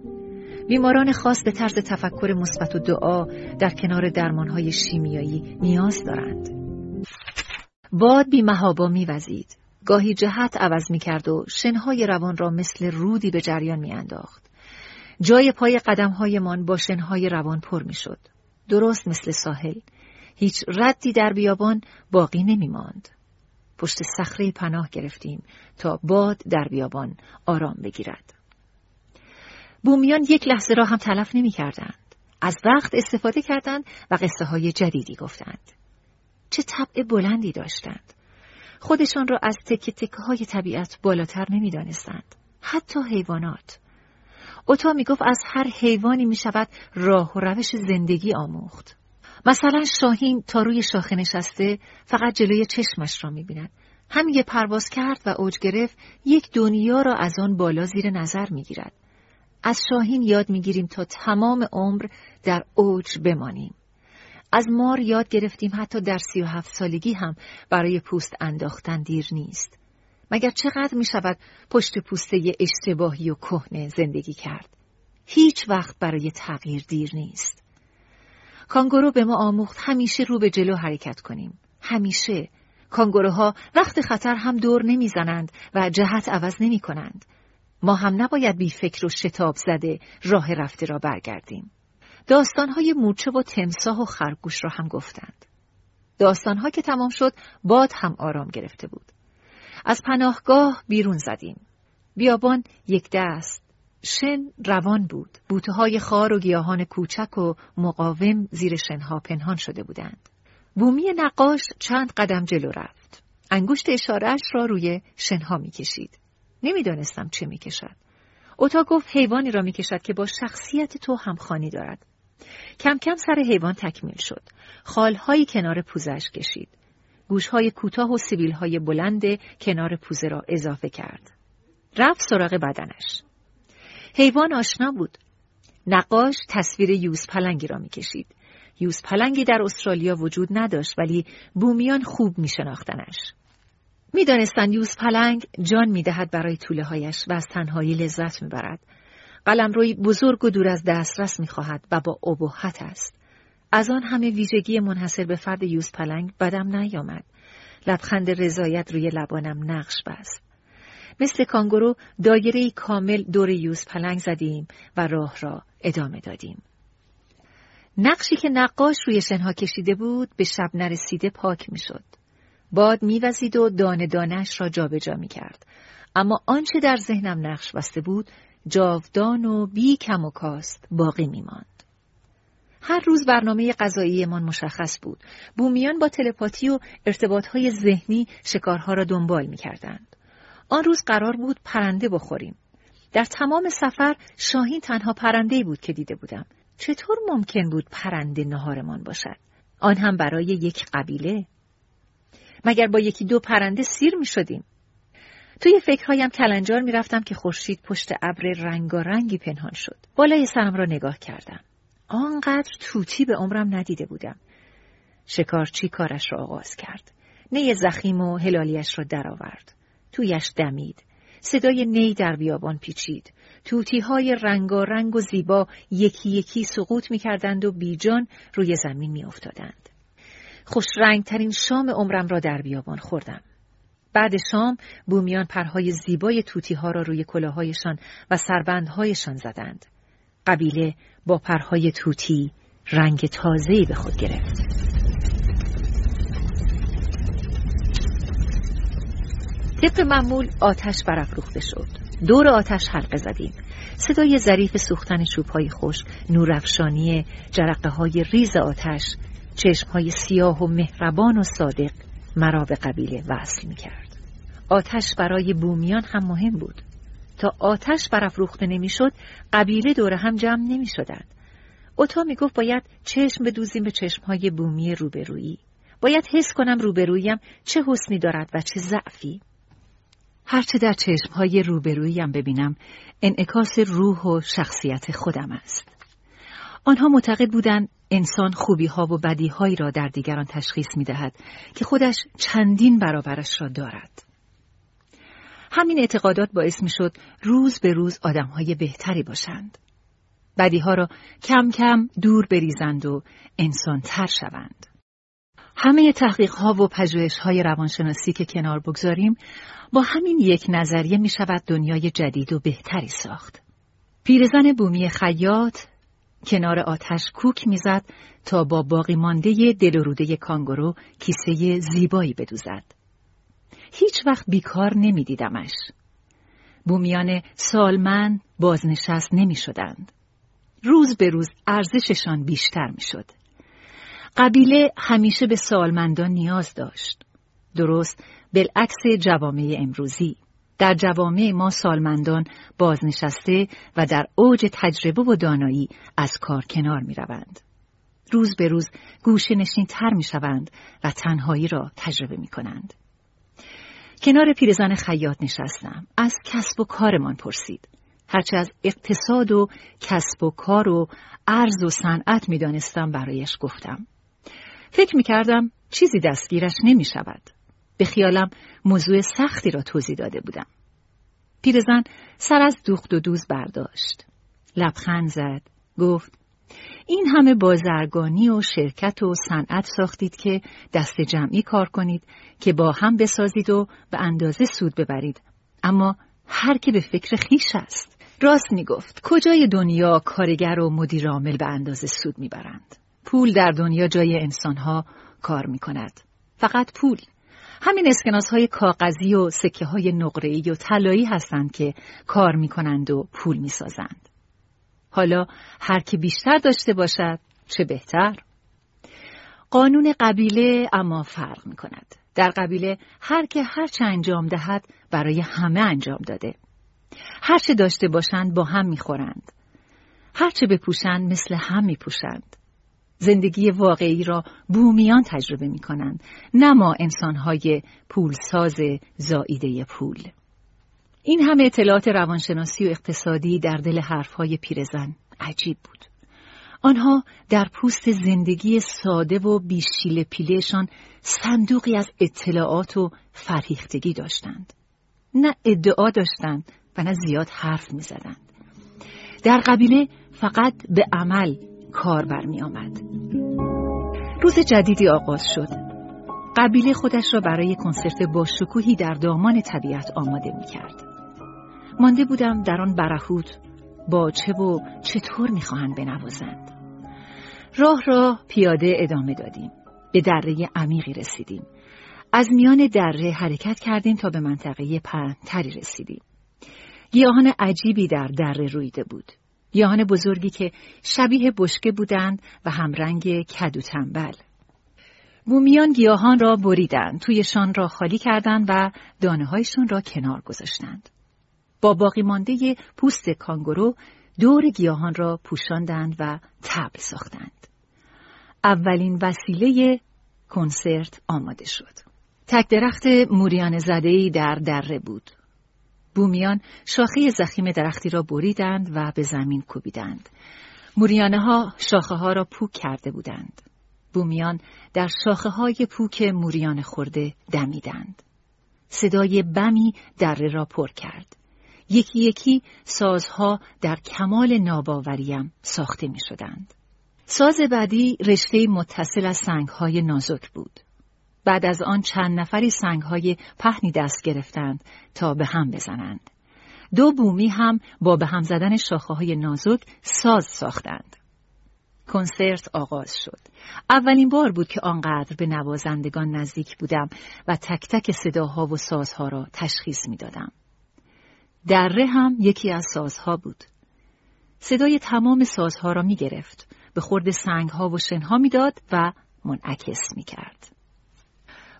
بیماران خاص به طرز تفکر مثبت و دعا در کنار درمانهای شیمیایی نیاز دارند. باد بی محابا میوزید. گاهی جهت عوض می کرد و شنهای روان را مثل رودی به جریان می انداخت. جای پای قدمهایمان با شنهای روان پر می شد. درست مثل ساحل. هیچ ردی در بیابان باقی نمی ماند. پشت صخره پناه گرفتیم تا باد در بیابان آرام بگیرد. بومیان یک لحظه را هم تلف نمی کردند. از وقت استفاده کردند و قصه های جدیدی گفتند. چه طبع بلندی داشتند. خودشان را از تکه تکه های طبیعت بالاتر نمی دانستند. حتی حیوانات. اوتا می گفت از هر حیوانی می شود راه و روش زندگی آموخت. مثلا شاهین تا روی شاخه نشسته فقط جلوی چشمش را می بیند. همین یه پرواز کرد و اوج گرفت یک دنیا را از آن بالا زیر نظر می گیرد. از شاهین یاد می گیریم تا تمام عمر در اوج بمانیم. از مار یاد گرفتیم حتی در سی و هفت سالگی هم برای پوست انداختن دیر نیست. مگر چقدر می شود پشت پوسته اشتباهی و کهنه زندگی کرد؟ هیچ وقت برای تغییر دیر نیست. کانگورو به ما آموخت همیشه رو به جلو حرکت کنیم. همیشه. کانگوروها وقت خطر هم دور نمی‌زنند و جهت عوض نمی کنند. ما هم نباید بی فکر و شتاب زده راه رفته را برگردیم. داستانهای مورچه و تمساه و خرگوش را هم گفتند. داستانها که تمام شد باد هم آرام گرفته بود. از پناهگاه بیرون زدیم. بیابان یک دست. شن روان بود. بوته های خار و گیاهان کوچک و مقاوم زیر شنها پنهان شده بودند. بومی نقاش چند قدم جلو رفت. انگشت اشارهش را روی شنها می کشید. نمی‌دانستم چه می کشد. اوتا گفت حیوانی را می کشد که با شخصیت تو همخانی دارد. کم کم سر حیوان تکمیل شد. خالهایی کنار پوزش کشید. گوشهای کوتاه و های بلند کنار پوزه را اضافه کرد. رفت سراغ بدنش. حیوان آشنا بود. نقاش تصویر یوز پلنگی را می‌کشید. یوز پلنگی در استرالیا وجود نداشت ولی بومیان خوب می شناختنش. می‌دانستند یوز پلنگ جان می‌دهد برای توله هایش و از تنهایی لذت می‌برد. روی بزرگ و دور از دسترس می‌خواهد و با ابهت است. از آن همه ویژگی منحصر به فرد یوز پلنگ بدم نیامد. لبخند رضایت روی لبانم نقش بست. مثل کانگورو دایره کامل دور یوز پلنگ زدیم و راه را ادامه دادیم. نقشی که نقاش روی شنها کشیده بود به شب نرسیده پاک می‌شد. باد میوزید و دانه دانش را جابجا می کرد. اما آنچه در ذهنم نقش بسته بود جاودان و بی کم و کاست باقی می ماند. هر روز برنامه غذاییمان مشخص بود. بومیان با تلپاتی و ارتباطهای ذهنی شکارها را دنبال می کردند. آن روز قرار بود پرنده بخوریم. در تمام سفر شاهین تنها پرنده بود که دیده بودم. چطور ممکن بود پرنده نهارمان باشد؟ آن هم برای یک قبیله؟ مگر با یکی دو پرنده سیر می شدیم؟ توی فکرهایم کلنجار می رفتم که خورشید پشت ابر رنگارنگی پنهان شد. بالای سرم را نگاه کردم. آنقدر توتی به عمرم ندیده بودم. شکارچی کارش را آغاز کرد. نی زخیم و هلالیش را درآورد. تویش دمید. صدای نی در بیابان پیچید. توتی های رنگارنگ و زیبا یکی یکی سقوط می کردند و بیجان روی زمین می افتادند. خوش ترین شام عمرم را در بیابان خوردم. بعد شام بومیان پرهای زیبای توتی ها را روی کلاهایشان و سربندهایشان زدند. قبیله با پرهای توتی رنگ تازه‌ای به خود گرفت. طبق معمول آتش برافروخته شد. دور آتش حلقه زدیم. صدای ظریف سوختن چوبهای خوش، نورافشانی جرقه های ریز آتش، چشم های سیاه و مهربان و صادق مرا به قبیله وصل می کرد. آتش برای بومیان هم مهم بود. تا آتش برافروخته نمی‌شد قبیله دور هم جمع نمی شدند. اوتا می گفت باید چشم بدوزیم به چشم های بومی روبرویی. باید حس کنم روبرویم چه حسنی دارد و چه ضعفی. هرچه در چشم های روبرویم ببینم انعکاس روح و شخصیت خودم است. آنها معتقد بودند انسان خوبی ها و بدی هایی را در دیگران تشخیص می دهد که خودش چندین برابرش را دارد. همین اعتقادات باعث می شد روز به روز آدم های بهتری باشند. بدی ها را کم کم دور بریزند و انسان تر شوند. همه تحقیق ها و پژوهش های روانشناسی که کنار بگذاریم با همین یک نظریه می شود دنیای جدید و بهتری ساخت. پیرزن بومی خیاط کنار آتش کوک می‌زد تا با باقی مانده دل و روده کانگورو کیسه زیبایی بدوزد. هیچ وقت بیکار نمیدیدمش. بومیان سالمند بازنشست نمی شدند. روز به روز ارزششان بیشتر می شد. قبیله همیشه به سالمندان نیاز داشت. درست بالعکس جوامع امروزی. در جوامع ما سالمندان بازنشسته و در اوج تجربه و دانایی از کار کنار می روند. روز به روز گوشه نشین تر می شوند و تنهایی را تجربه می کنند. کنار پیرزن خیاط نشستم. از کسب و کارمان پرسید. هرچه از اقتصاد و کسب و کار و ارز و صنعت می دانستم برایش گفتم. فکر می کردم چیزی دستگیرش نمی شود. به خیالم موضوع سختی را توضیح داده بودم. پیرزن سر از دوخت و دوز برداشت. لبخند زد. گفت این همه بازرگانی و شرکت و صنعت ساختید که دست جمعی کار کنید که با هم بسازید و به اندازه سود ببرید. اما هر که به فکر خیش است. راست می گفت کجای دنیا کارگر و مدیر عامل به اندازه سود می‌برند. پول در دنیا جای انسانها کار می کند. فقط پول. همین اسکناس های کاغذی و سکه های نقره‌ای و طلایی هستند که کار می کنند و پول می سازند. حالا هر کی بیشتر داشته باشد چه بهتر؟ قانون قبیله اما فرق می کند. در قبیله هر که هر چه انجام دهد برای همه انجام داده. هر چه داشته باشند با هم می‌خورند. هر چه بپوشند مثل هم میپوشند. زندگی واقعی را بومیان تجربه می کنند نه ما انسانهای پولساز زائیده پول این همه اطلاعات روانشناسی و اقتصادی در دل حرفهای پیرزن عجیب بود آنها در پوست زندگی ساده و بیشیل پیلهشان صندوقی از اطلاعات و فرهیختگی داشتند نه ادعا داشتند و نه زیاد حرف می زدند. در قبیله فقط به عمل کار برمی آمد. روز جدیدی آغاز شد. قبیله خودش را برای کنسرت با شکوهی در دامان طبیعت آماده می کرد. مانده بودم در آن برهوت با چه و چطور می‌خواهند بنوازند. راه را پیاده ادامه دادیم. به دره عمیقی رسیدیم. از میان دره حرکت کردیم تا به منطقه پهنتری رسیدیم. گیاهان عجیبی در دره رویده بود. گیاهان بزرگی که شبیه بشکه بودند و همرنگ کدو تنبل. بومیان گیاهان را بریدند، تویشان را خالی کردند و دانه هایشان را کنار گذاشتند. با باقی مانده پوست کانگورو دور گیاهان را پوشاندند و تبل ساختند. اولین وسیله کنسرت آماده شد. تک درخت موریان زدهی در دره بود. بومیان شاخه زخیم درختی را بریدند و به زمین کوبیدند. موریانه ها شاخه ها را پوک کرده بودند. بومیان در شاخه های پوک موریان خورده دمیدند. صدای بمی دره را پر کرد. یکی یکی سازها در کمال ناباوریم ساخته می شدند. ساز بعدی رشته متصل از سنگهای نازک بود. بعد از آن چند نفری سنگهای پهنی دست گرفتند تا به هم بزنند. دو بومی هم با به هم زدن شاخه های نازک ساز ساختند. کنسرت آغاز شد. اولین بار بود که آنقدر به نوازندگان نزدیک بودم و تک تک صداها و سازها را تشخیص می دادم. دره هم یکی از سازها بود. صدای تمام سازها را می گرفت. به خورد سنگها و شنها می‌داد و منعکس می کرد.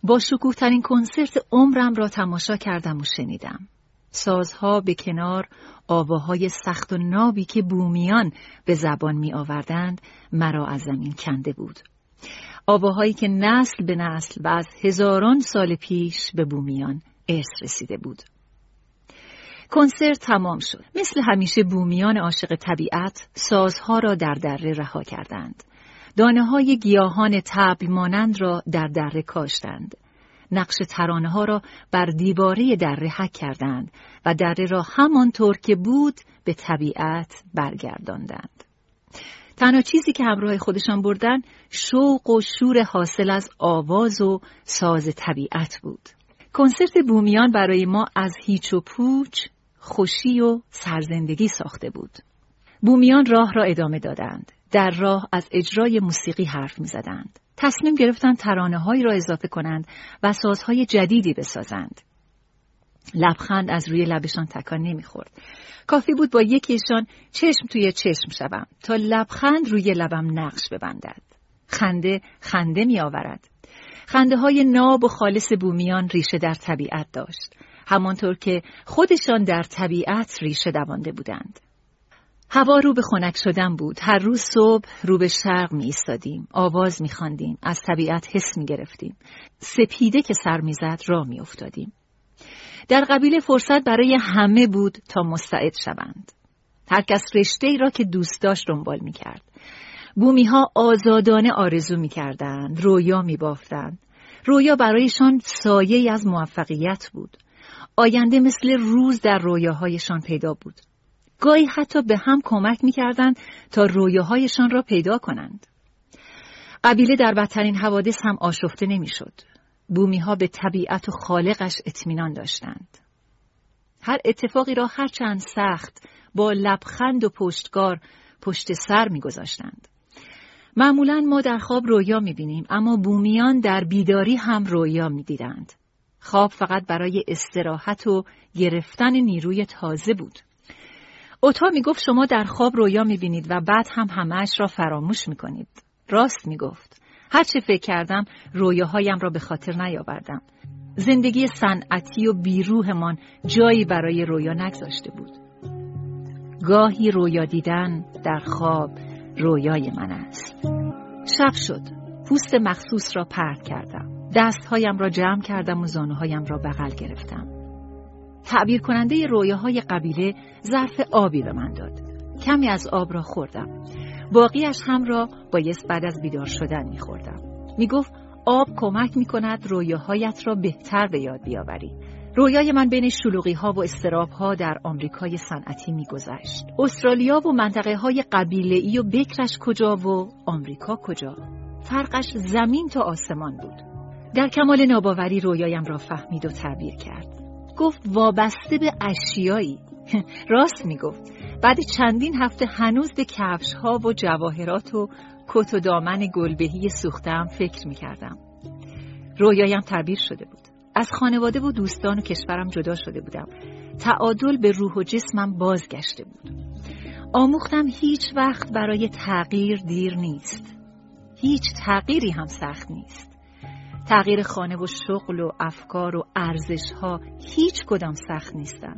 با شکوه ترین کنسرت عمرم را تماشا کردم و شنیدم. سازها به کنار آواهای سخت و نابی که بومیان به زبان می آوردند مرا از زمین کنده بود. آواهایی که نسل به نسل و از هزاران سال پیش به بومیان ارث رسیده بود. کنسرت تمام شد. مثل همیشه بومیان عاشق طبیعت سازها را در دره رها کردند. دانه های گیاهان تبل مانند را در دره کاشتند. نقش ترانه ها را بر دیواره دره حک کردند و دره را همانطور که بود به طبیعت برگرداندند. تنها چیزی که همراه خودشان بردن شوق و شور حاصل از آواز و ساز طبیعت بود. کنسرت بومیان برای ما از هیچ و پوچ خوشی و سرزندگی ساخته بود. بومیان راه را ادامه دادند. در راه از اجرای موسیقی حرف می زدند. تصمیم گرفتند ترانه هایی را اضافه کنند و سازهای جدیدی بسازند. لبخند از روی لبشان تکان نمی‌خورد. کافی بود با یکیشان چشم توی چشم شوم تا لبخند روی لبم نقش ببندد. خنده خنده می آورد. خنده های ناب و خالص بومیان ریشه در طبیعت داشت. همانطور که خودشان در طبیعت ریشه دوانده بودند. هوا رو به خنک شدن بود. هر روز صبح رو به شرق می ایستادیم. آواز می خاندیم. از طبیعت حس می گرفتیم. سپیده که سر می زد را می افتادیم. در قبیله فرصت برای همه بود تا مستعد شوند. هر کس رشته ای را که دوست داشت دنبال می کرد. بومی ها آزادانه آرزو می کردند. رویا می بافتند. رویا برایشان سایه از موفقیت بود. آینده مثل روز در رویاهایشان پیدا بود. گاهی حتی به هم کمک می‌کردند تا رویاهایشان را پیدا کنند. قبیله در بدترین حوادث هم آشفته نمی‌شد. بومی ها به طبیعت و خالقش اطمینان داشتند. هر اتفاقی را هرچند سخت با لبخند و پشتگار پشت سر میگذاشتند. معمولا ما در خواب رویا می‌بینیم اما بومیان در بیداری هم رویا می‌دیدند. خواب فقط برای استراحت و گرفتن نیروی تازه بود. اوتا می گفت شما در خواب رویا می بینید و بعد هم همهش را فراموش می کنید. راست می گفت. هرچه فکر کردم رویاهایم را به خاطر نیاوردم. زندگی صنعتی و بیروهمان جایی برای رویا نگذاشته بود. گاهی رویا دیدن در خواب رویای من است. شب شد. پوست مخصوص را پرت کردم. دستهایم را جمع کردم و زانوهایم را بغل گرفتم. تعبیر کننده رویاهای قبیله ظرف آبی به من داد. کمی از آب را خوردم. باقیش هم را بایست بعد از بیدار شدن میخوردم. می‌گفت آب کمک می‌کند رویاهایت را بهتر به یاد بیاوری. رویای من بین شلوغی ها و استراب ها در آمریکای صنعتی میگذشت. استرالیا و منطقه های قبیله ای و بکرش کجا و آمریکا کجا؟ فرقش زمین تا آسمان بود. در کمال ناباوری رویایم را فهمید و تعبیر کرد. گفت وابسته به اشیایی. راست می‌گفت. بعد چندین هفته هنوز به کفش ها و جواهرات و کت و دامن گلبهی سوختم فکر می‌کردم. رویایم تعبیر شده بود. از خانواده و دوستان و کشورم جدا شده بودم. تعادل به روح و جسمم بازگشته بود. آموختم هیچ وقت برای تغییر دیر نیست. هیچ تغییری هم سخت نیست. تغییر خانه و شغل و افکار و ارزش ها هیچ کدام سخت نیستن.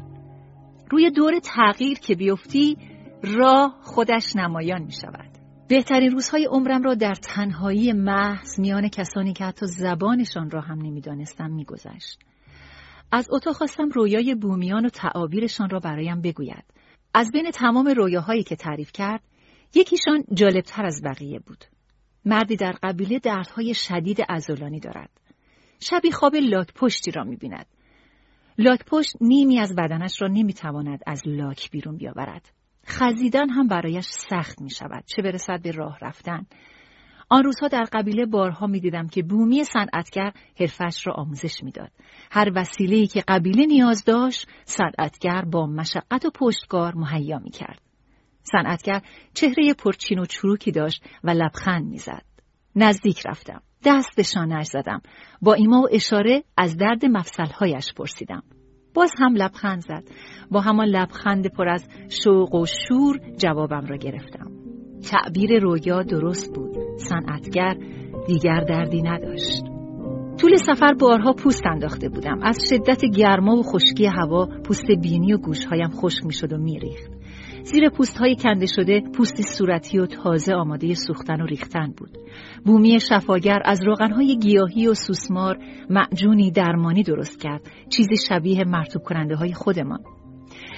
روی دور تغییر که بیفتی راه خودش نمایان می شود بهترین روزهای عمرم را در تنهایی محض میان کسانی که حتی زبانشان را هم نمی‌دانستم میگذشت. از اتاق خواستم رویای بومیان و تعابیرشان را برایم بگوید. از بین تمام رویاهایی که تعریف کرد یکیشان جالبتر از بقیه بود. مردی در قبیله دردهای شدید ازولانی دارد. شبی خواب لاک پشتی را می بیند. لاک پشت نیمی از بدنش را نمی تواند از لاک بیرون بیاورد. خزیدن هم برایش سخت می شود چه برسد به راه رفتن. آن روزها در قبیله بارها می دیدم که بومی صنعتگر حرفش را آموزش می‌داد. هر وسیله‌ای که قبیله نیاز داشت صنعتگر با مشقت و پشتگار مهیا می کرد. صنعتگر چهره پرچین و چروکی داشت و لبخند می‌زد. نزدیک رفتم. دست به شانهش زدم. با ایما و اشاره از درد مفصلهایش پرسیدم. باز هم لبخند زد. با همان لبخند پر از شوق و شور جوابم را گرفتم. تعبیر رویا درست بود. صنعتگر دیگر دردی نداشت. طول سفر بارها پوست انداخته بودم. از شدت گرما و خشکی هوا پوست بینی و گوشهایم خشک می‌شد و میریخت. زیر پوست های کنده شده پوستی صورتی و تازه آماده سوختن و ریختن بود. بومی شفاگر از های گیاهی و سوسمار معجونی درمانی درست کرد. چیزی شبیه مرتوب کننده های خودمان.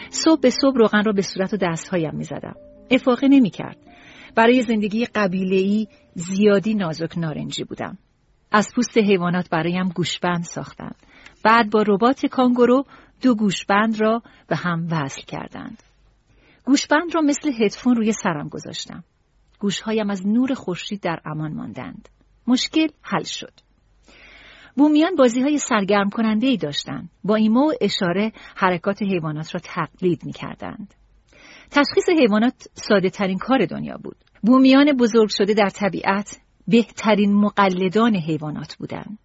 صبح به صبح روغن را به صورت و دستهایم می زدم. افاقه نمی کرد. برای زندگی قبیله‌ای زیادی نازک نارنجی بودم. از پوست حیوانات برایم گوشبند ساختند. بعد با ربات کانگورو دو گوشبند را به هم وصل کردند. گوشبند را مثل هدفون روی سرم گذاشتم. گوشهایم از نور خورشید در امان ماندند. مشکل حل شد. بومیان بازی های سرگرم کننده ای داشتند. با ایما و اشاره حرکات حیوانات را تقلید می کردند. تشخیص حیوانات ساده ترین کار دنیا بود. بومیان بزرگ شده در طبیعت بهترین مقلدان حیوانات بودند.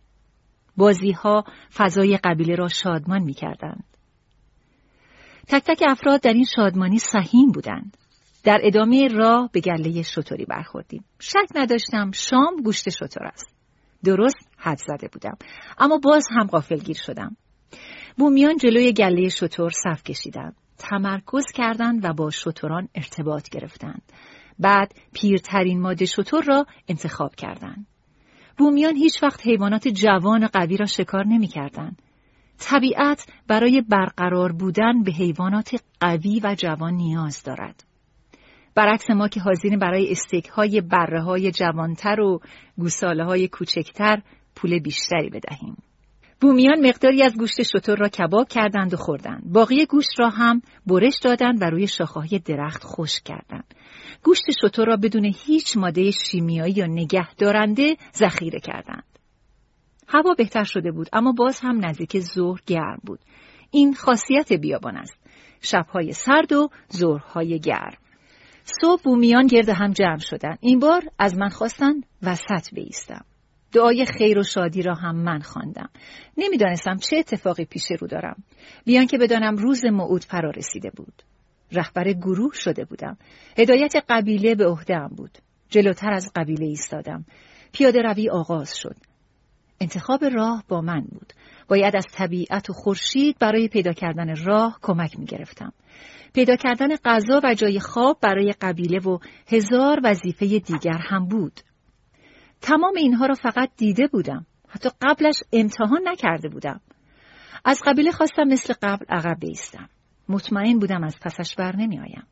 بازی ها فضای قبیله را شادمان می کردند. تک تک افراد در این شادمانی سهیم بودند. در ادامه راه به گله شطوری برخوردیم. شک نداشتم شام گوشت شطور است. درست حد زده بودم اما باز هم غافلگیر شدم. بومیان جلوی گله شطور صف کشیدند. تمرکز کردند و با شطوران ارتباط گرفتند. بعد پیرترین ماده شطور را انتخاب کردند. بومیان هیچ وقت حیوانات جوان قوی را شکار نمی کردند. طبیعت برای برقرار بودن به حیوانات قوی و جوان نیاز دارد. برعکس ما که حاضرین برای استیک های بره های جوانتر و گوساله های کوچکتر پول بیشتری بدهیم. بومیان مقداری از گوشت شطور را کباب کردند و خوردند. باقی گوشت را هم برش دادند و روی شاخه‌های درخت خشک کردند. گوشت شطور را بدون هیچ ماده شیمیایی یا نگهدارنده ذخیره کردند. هوا بهتر شده بود اما باز هم نزدیک ظهر گرم بود. این خاصیت بیابان است. شبهای سرد و ظهرهای گرم. صبح بومیان گرد هم جمع شدند. این بار از من خواستن وسط بیستم. دعای خیر و شادی را هم من خواندم. نمی‌دانستم چه اتفاقی پیش رو دارم. بیان که بدانم روز موعود فرا رسیده بود. رهبر گروه شده بودم. هدایت قبیله به عهدهام بود. جلوتر از قبیله ایستادم. پیاده روی آغاز شد. انتخاب راه با من بود. باید از طبیعت و خورشید برای پیدا کردن راه کمک می گرفتم. پیدا کردن غذا و جای خواب برای قبیله و هزار وظیفه دیگر هم بود. تمام اینها را فقط دیده بودم. حتی قبلش امتحان نکرده بودم. از قبیله خواستم مثل قبل عقب بیستم. مطمئن بودم از پسش بر نمی آیم.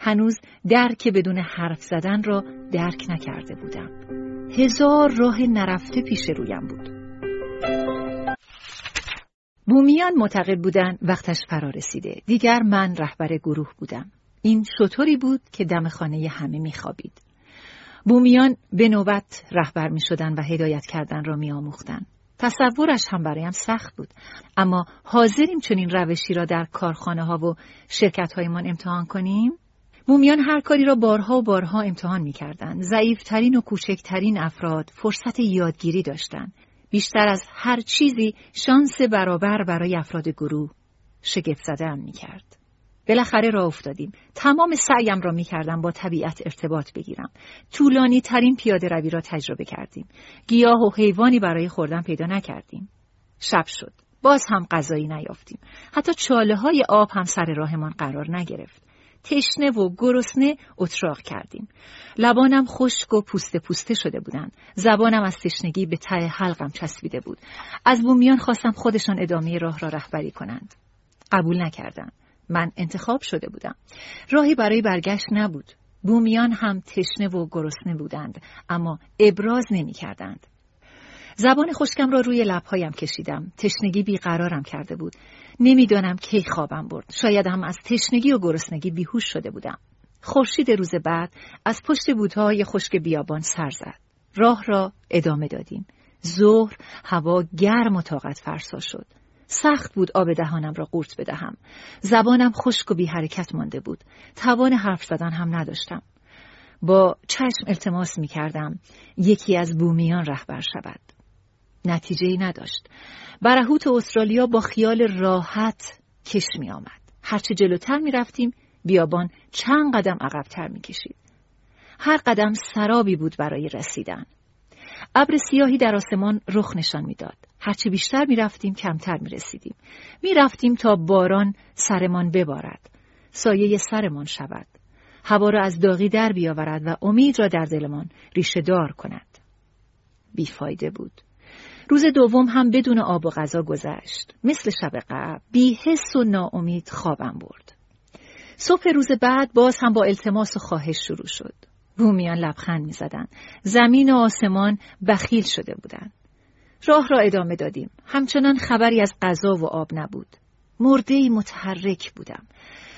هنوز درک بدون حرف زدن را درک نکرده بودم. هزار راه نرفته پیش رویم بود. بومیان معتقد بودن وقتش فرا رسیده. دیگر من رهبر گروه بودم. این شطوری بود که دم خانه همه میخوابید. بومیان به نوبت رهبر می شدن و هدایت کردن را می آموختن. تصورش هم برایم سخت بود اما حاضریم چنین روشی را در کارخانه ها و شرکت هایمان امتحان کنیم مومیان هر کاری را بارها و بارها امتحان می کردن. ضعیفترین و کوچکترین افراد فرصت یادگیری داشتند. بیشتر از هر چیزی شانس برابر برای افراد گروه شگفت زده می کرد. بالاخره راه افتادیم. تمام سعیم را می کردم با طبیعت ارتباط بگیرم. طولانی ترین پیاده روی را تجربه کردیم. گیاه و حیوانی برای خوردن پیدا نکردیم. شب شد. باز هم غذایی نیافتیم. حتی چاله های آب هم سر راهمان قرار نگرفت. تشنه و گرسنه اتراق کردیم. لبانم خشک و پوسته پوسته شده بودند. زبانم از تشنگی به ته حلقم چسبیده بود. از بومیان خواستم خودشان ادامه راه را رهبری کنند. قبول نکردند. من انتخاب شده بودم. راهی برای برگشت نبود. بومیان هم تشنه و گرسنه بودند اما ابراز نمی کردند. زبان خشکم را روی لبهایم کشیدم. تشنگی بیقرارم کرده بود. نمی‌دانم کی خوابم برد. شاید هم از تشنگی و گرسنگی بیهوش شده بودم. خورشید روز بعد از پشت بوتهای خشک بیابان سر زد. راه را ادامه دادیم. ظهر هوا گرم و طاقت فرسا شد. سخت بود آب دهانم را قورت بدهم. زبانم خشک و بی حرکت مانده بود. توان حرف زدن هم نداشتم. با چشم التماس می کردم یکی از بومیان رهبر شود. نتیجه ای نداشت. برهوت استرالیا با خیال راحت کش می آمد. هرچه جلوتر می رفتیم بیابان چند قدم عقبتر می کشید. هر قدم سرابی بود برای رسیدن. ابر سیاهی در آسمان رخ نشان می‌داد. هرچه بیشتر می رفتیم کمتر می رسیدیم. می رفتیم تا باران سرمان ببارد. سایه سرمان شود. هوا را از داغی در بیاورد و امید را در دلمان ریشه دار کند. بیفایده بود. روز دوم هم بدون آب و غذا گذشت. مثل شب قبل بی حس و ناامید خوابم برد. صبح روز بعد باز هم با التماس و خواهش شروع شد. بومیان لبخند می زدن. زمین و آسمان بخیل شده بودند. راه را ادامه دادیم. همچنان خبری از غذا و آب نبود. مرده متحرک بودم.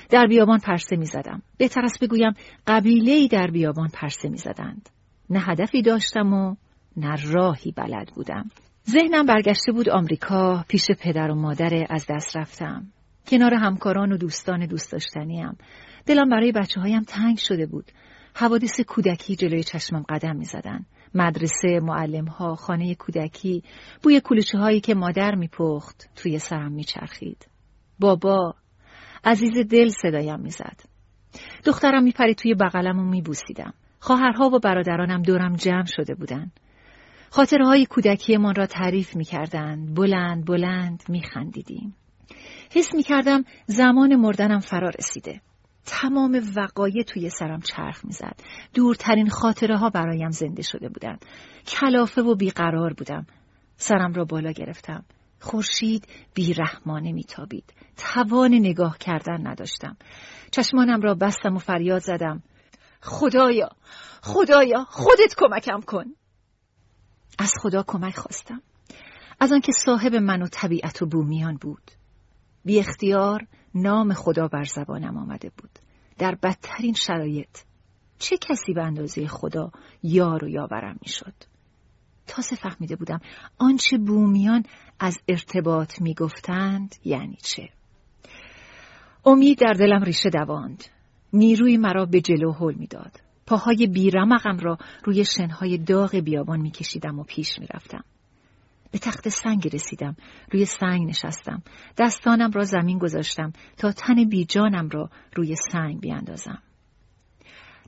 در بیابان پرسه می زدم. بهتر است بگویم قبیله در بیابان پرسه می زدند. نه هدفی داشتم و نه راهی بلد بودم. ذهنم برگشته بود آمریکا پیش پدر و مادر از دست رفتم. کنار همکاران و دوستان دوست داشتنیم. دلم برای بچه هایم تنگ شده بود. حوادث کودکی جلوی چشمم قدم می زدن. مدرسه، معلم ها، خانه کودکی، بوی کلوچه هایی که مادر می پخت توی سرم می چرخید. بابا، عزیز دل صدایم می‌زد. دخترم میپرید توی بغلم و میبوسیدم. خواهرها و برادرانم دورم جمع شده بودند. خاطرهای کودکیمان را تعریف می‌کردند. بلند بلند میخندیدیم. حس می‌کردم زمان مردنم فرا رسیده. تمام وقایع توی سرم چرخ می‌زد. دورترین خاطره ها برایم زنده شده بودند. کلافه و بیقرار بودم. سرم را بالا گرفتم. خورشید بیرحمانه میتابید. توان نگاه کردن نداشتم. چشمانم را بستم و فریاد زدم. خدایا خدایا خودت کمکم کن از خدا کمک خواستم. از آنکه صاحب من و طبیعت و بومیان بود. بی اختیار نام خدا بر زبانم آمده بود. در بدترین شرایط چه کسی به اندازه خدا یار و یاورم می‌شد؟ تازه فهمیده بودم آنچه بومیان از ارتباط می‌گفتند یعنی چه. امید در دلم ریشه دواند. نیروی مرا به جلو هل می‌داد. پاهای بیرمقم را روی شنهای داغ بیابان میکشیدم و پیش می‌رفتم. به تخت سنگ رسیدم. روی سنگ نشستم. دستانم را زمین گذاشتم تا تن بیجانم را روی سنگ بیاندازم.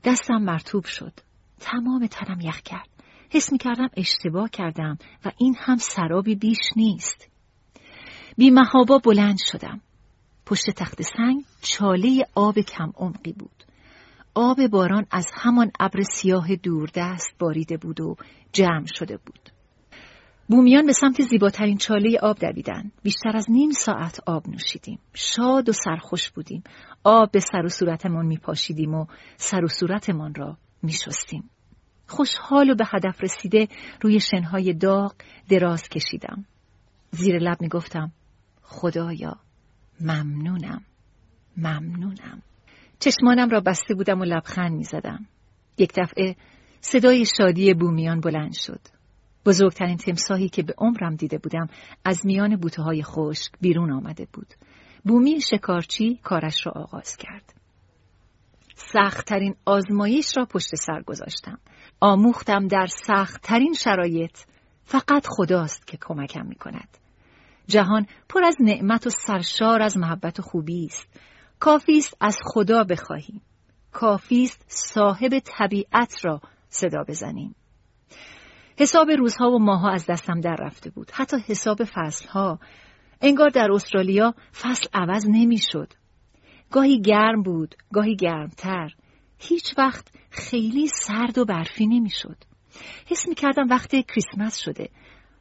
دستم مرتوب شد. تمام تنم یخ کرد. حس می کردم اشتباه کردم و این هم سرابی بیش نیست. بی محابا بلند شدم. پشت تخت سنگ چاله آب کم عمقی بود. آب باران از همان ابر سیاه دوردست باریده بود و جمع شده بود بومیان به سمت زیباترین چاله آب دویدن. بیشتر از نیم ساعت آب نوشیدیم. شاد و سرخوش بودیم. آب به سر و صورتمان می پاشیدیم و سر و صورتمان را می شستیم. خوشحال و به هدف رسیده روی شنهای داغ دراز کشیدم. زیر لب می گفتم خدایا ممنونم ممنونم چشمانم را بسته بودم و لبخند می زدم. یک دفعه صدای شادی بومیان بلند شد. بزرگترین تمساهی که به عمرم دیده بودم از میان بوته های خشک بیرون آمده بود. بومی شکارچی کارش را آغاز کرد. سختترین آزمایش را پشت سر گذاشتم. آموختم در سختترین شرایط فقط خداست که کمکم می کند. جهان پر از نعمت و سرشار از محبت و خوبی است. کافی است از خدا بخواهیم. کافی است صاحب طبیعت را صدا بزنیم. حساب روزها و ماها از دستم در رفته بود. حتی حساب فصلها. انگار در استرالیا فصل عوض نمی‌شد. گاهی گرم بود، گاهی گرمتر. هیچ وقت خیلی سرد و برفی نمی‌شد. حس می کردم وقت کریسمس شده.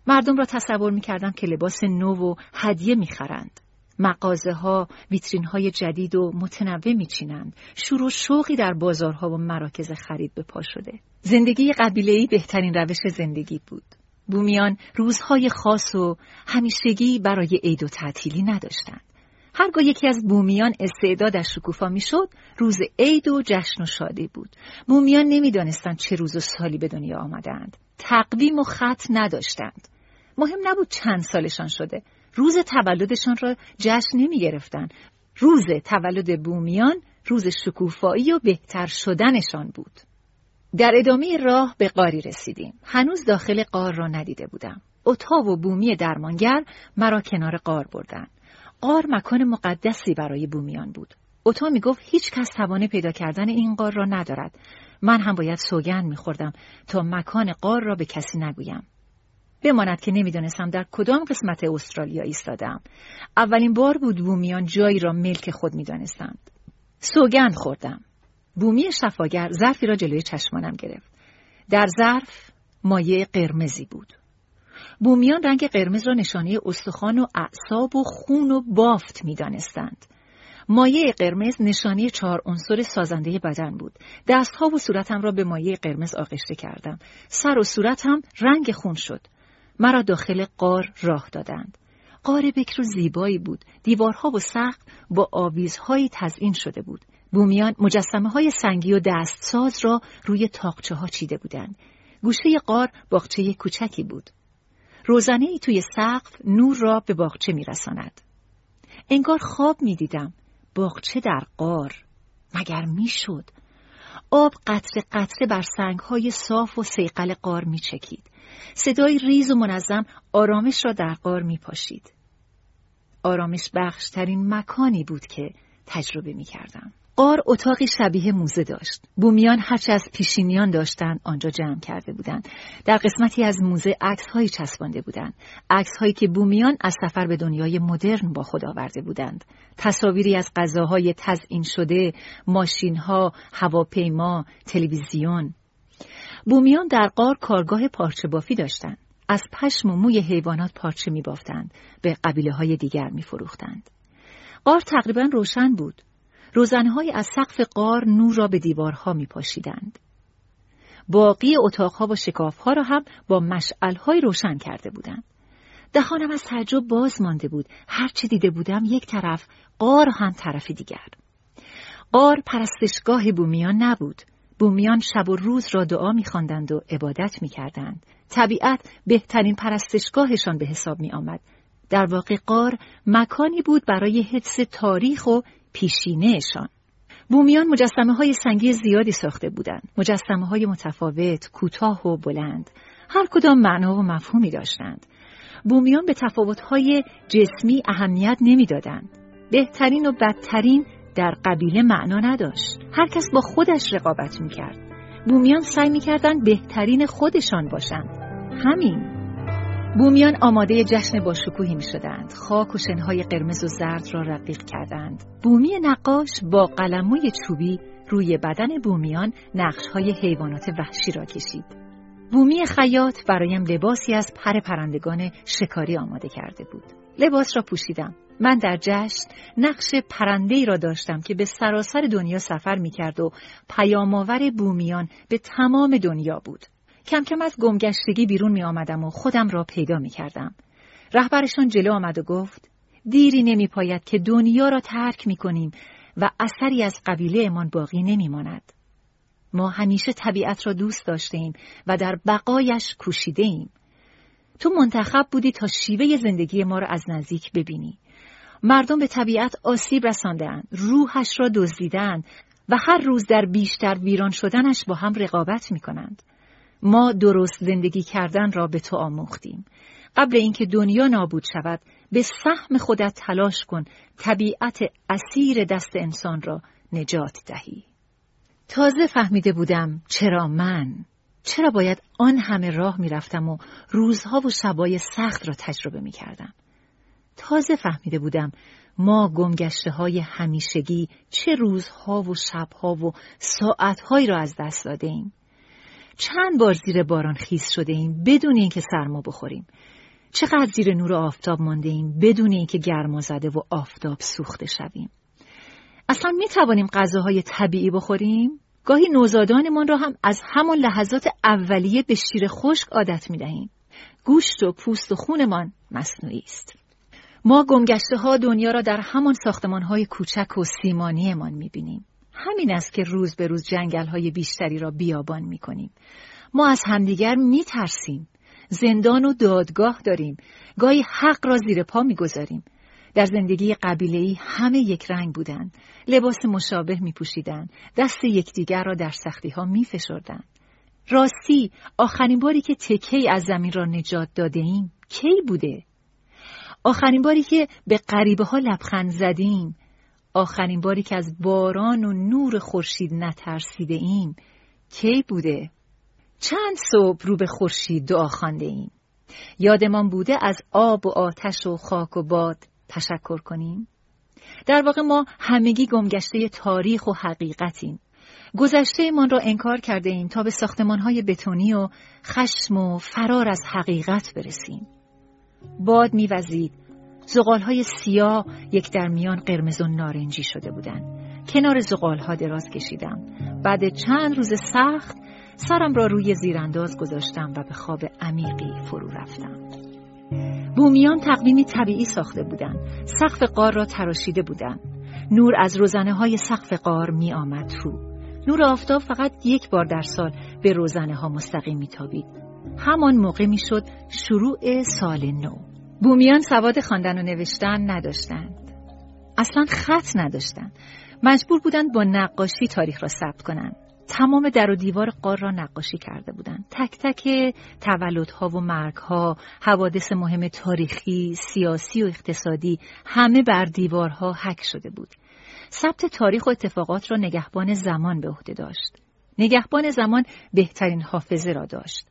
مردم را تصور می کردم که لباس نو و هدیه می خرند. مغازه ها ویترین های جدید و متنوع میچینند. شور و شوقی در بازارها و مراکز خرید به پا شده. زندگی قبیله‌ای بهترین روش زندگی بود. بومیان روزهای خاص و همیشگی برای عید و تعطیلی نداشتند. هرگاه یکی از بومیان استعدادش شکوفا می‌شد روز عید و جشن و شادی بود. بومیان نمی‌دانستند چه روز و سالی به دنیا آمدند تقویم و خط نداشتند. مهم نبود چند سالشان شده. روز تولدشان را جشن نمی گرفتن. روز تولد بومیان روز شکوفایی و بهتر شدنشان بود. در ادامه راه به قاری رسیدیم. هنوز داخل قار را ندیده بودم. اتا و بومی درمانگر مرا کنار قار بردن. قار مکان مقدسی برای بومیان بود. اوتا می گفت هیچ کس توانه پیدا کردن این قار را ندارد. من هم باید سوگن می خوردم تا مکان قار را به کسی نگویم. بماند که نمی‌دانستم در کدام قسمت استرالیا ایستادم اولین بار بود بومیان جایی را ملک خود می‌دانستند سوگند خوردم بومی شفاگر ظرفی را جلوی چشمانم گرفت در ظرف مایه قرمزی بود بومیان رنگ قرمز را نشانه استخوان و اعصاب و خون و بافت می‌دانستند مایه قرمز نشانه چهار عنصر سازنده بدن بود. دستها و صورتم را به مایه قرمز آغشته کردم. سر و صورتم رنگ خون شد. مرا داخل قار راه دادند. قار بکر و زیبایی بود. دیوارها و سقف با آویزهایی تزئین شده بود. بومیان مجسمه های سنگی و دستساز را روی تاقچه ها چیده بودند. گوشه قار باغچه کوچکی بود. روزنه ای توی سقف نور را به باغچه میرساند. انگار خواب می‌دیدم. باغچه در قار. مگر می‌شد؟ آب قطره قطره بر سنگ های صاف و سیقل قار می چکید. صدای ریز و منظم آرامش را در قار می پاشید. آرامش بخشترین مکانی بود که تجربه می کردم. قار اتاقی شبیه موزه داشت. بومیان هرچه از پیشینیان داشتند آنجا جمع کرده بودند. در قسمتی از موزه عکس هایی چسبانده بودند. عکس هایی که بومیان از سفر به دنیای مدرن با خود آورده بودند. تصاویری از غذاهای تزئین شده، ماشین ها، هواپیما، تلویزیون. بومیان در قار کارگاه پارچه بافی داشتند. از پشم و موی حیوانات پارچه می بافتند. به قبیله های دیگر می فروختند. قار تقریبا روشن بود. روزنهای از سقف قار نور را به دیوارها می پاشیدند. باقی اتاقها و شکافها را هم با مشعلهای روشن کرده بودند. دهانم از تعجب باز مانده بود. هرچه دیده بودم یک طرف، قار هم طرف دیگر. قار پرستشگاه بومیان نبود. بومیان شب و روز را دعا میخواندند و عبادت می‌کردند. طبیعت بهترین پرستشگاهشان به حساب می آمد. در واقع قار مکانی بود برای حدس تاریخ و پیشینهشان. بومیان مجسمه های سنگی زیادی ساخته بودند. مجسمه های متفاوت، کوتاه و بلند. هر کدام معنا و مفهومی داشتند. بومیان به تفاوت‌های جسمی اهمیت نمی‌دادند. بهترین و بدترین در قبیله معنا نداشت. هر کس با خودش رقابت می‌کرد. بومیان سعی می‌کردند بهترین خودشان باشند. همین. بومیان آماده جشن با شکوهی می شدند. خاک و شنهای قرمز و زرد را رقیق کردند. بومی نقاش با قلموی چوبی روی بدن بومیان نقشهای حیوانات وحشی را کشید. بومی خیاط برایم لباسی از پر پرندگان شکاری آماده کرده بود. لباس را پوشیدم. من در جشن نقش پرنده را داشتم که به سراسر دنیا سفر می کرد و پیامآور بومیان به تمام دنیا بود. کم کم از گمگشتگی بیرون می آمدم و خودم را پیدا می کردم. رهبرشان جلو آمد و گفت دیری نمی پاید که دنیا را ترک می کنیم و اثری از قبیله امان باقی نمی ماند. ما همیشه طبیعت را دوست داشته ایم و در بقایش کوشیده ایم. تو منتخب بودی تا شیوه زندگی ما را از نزدیک ببینی. مردم به طبیعت آسیب رساندهاند، روحش را دزدیدند و هر روز در بیشتر ویران شدنش با هم رقابت می کنند. ما درست زندگی کردن را به تو آموختیم. قبل اینکه دنیا نابود شود به سهم خودت تلاش کن طبیعت اسیر دست انسان را نجات دهی. تازه فهمیده بودم چرا من چرا باید آن همه راه می‌رفتم و روزها و شبای سخت را تجربه می کردم. تازه فهمیده بودم ما گمگشته های همیشگی چه روزها و شبها و ساعتهایی را از دست داده ایم. چند بار زیر باران خیس شده ایم بدون اینکه سرما بخوریم چقدر زیر نور آفتاب مانده ایم بدون اینکه گرما زده و آفتاب سوخته شویم اصلا می توانیم غذاهای طبیعی بخوریم گاهی نوزادانمان را هم از همان لحظات اولیه به شیر خشک عادت می دهیم گوشت و پوست و خونمان مصنوعی است ما گمگشته ها دنیا را در همان ساختمان های کوچک و سیمانیمان می بینیم همین است که روز به روز جنگل های بیشتری را بیابان می کنیم. ما از همدیگر می ترسیم. زندان و دادگاه داریم. گاهی حق را زیر پا می گذاریم. در زندگی ای همه یک رنگ بودند. لباس مشابه می پوشیدن. دست یکدیگر را در سختی ها می فشردن. راستی آخرین باری که تکه از زمین را نجات داده ایم کی بوده؟ آخرین باری که به غریبه ها لبخند زدیم آخرین باری که از باران و نور خورشید نترسیده ایم کی بوده؟ چند صبح رو به خورشید دعا خوانده ایم؟ یادمان بوده از آب و آتش و خاک و باد تشکر کنیم؟ در واقع ما همگی گمگشته تاریخ و حقیقتیم. گذشته من را انکار کرده ایم تا به ساختمان های بتونی و خشم و فرار از حقیقت برسیم. باد میوزید های سیاه یک در میان قرمز و نارنجی شده بودند. کنار ها دراز کشیدم. بعد چند روز سخت سرم را روی زیرانداز گذاشتم و به خواب عمیقی فرو رفتم. بومیان تقویمی طبیعی ساخته بودند. سقف قار را تراشیده بودند. نور از روزنه های سقف قار می آمد رو. نور آفتاب فقط یک بار در سال به روزنه ها مستقیم می تابید. همان موقع می شد شروع سال نو. بومیان سواد خواندن و نوشتن نداشتند. اصلا خط نداشتند. مجبور بودند با نقاشی تاریخ را ثبت کنند. تمام در و دیوار قار را نقاشی کرده بودند. تک تک تولدها و مرگها، حوادث مهم تاریخی، سیاسی و اقتصادی همه بر دیوارها حک شده بود. ثبت تاریخ و اتفاقات را نگهبان زمان به عهده داشت. نگهبان زمان بهترین حافظه را داشت.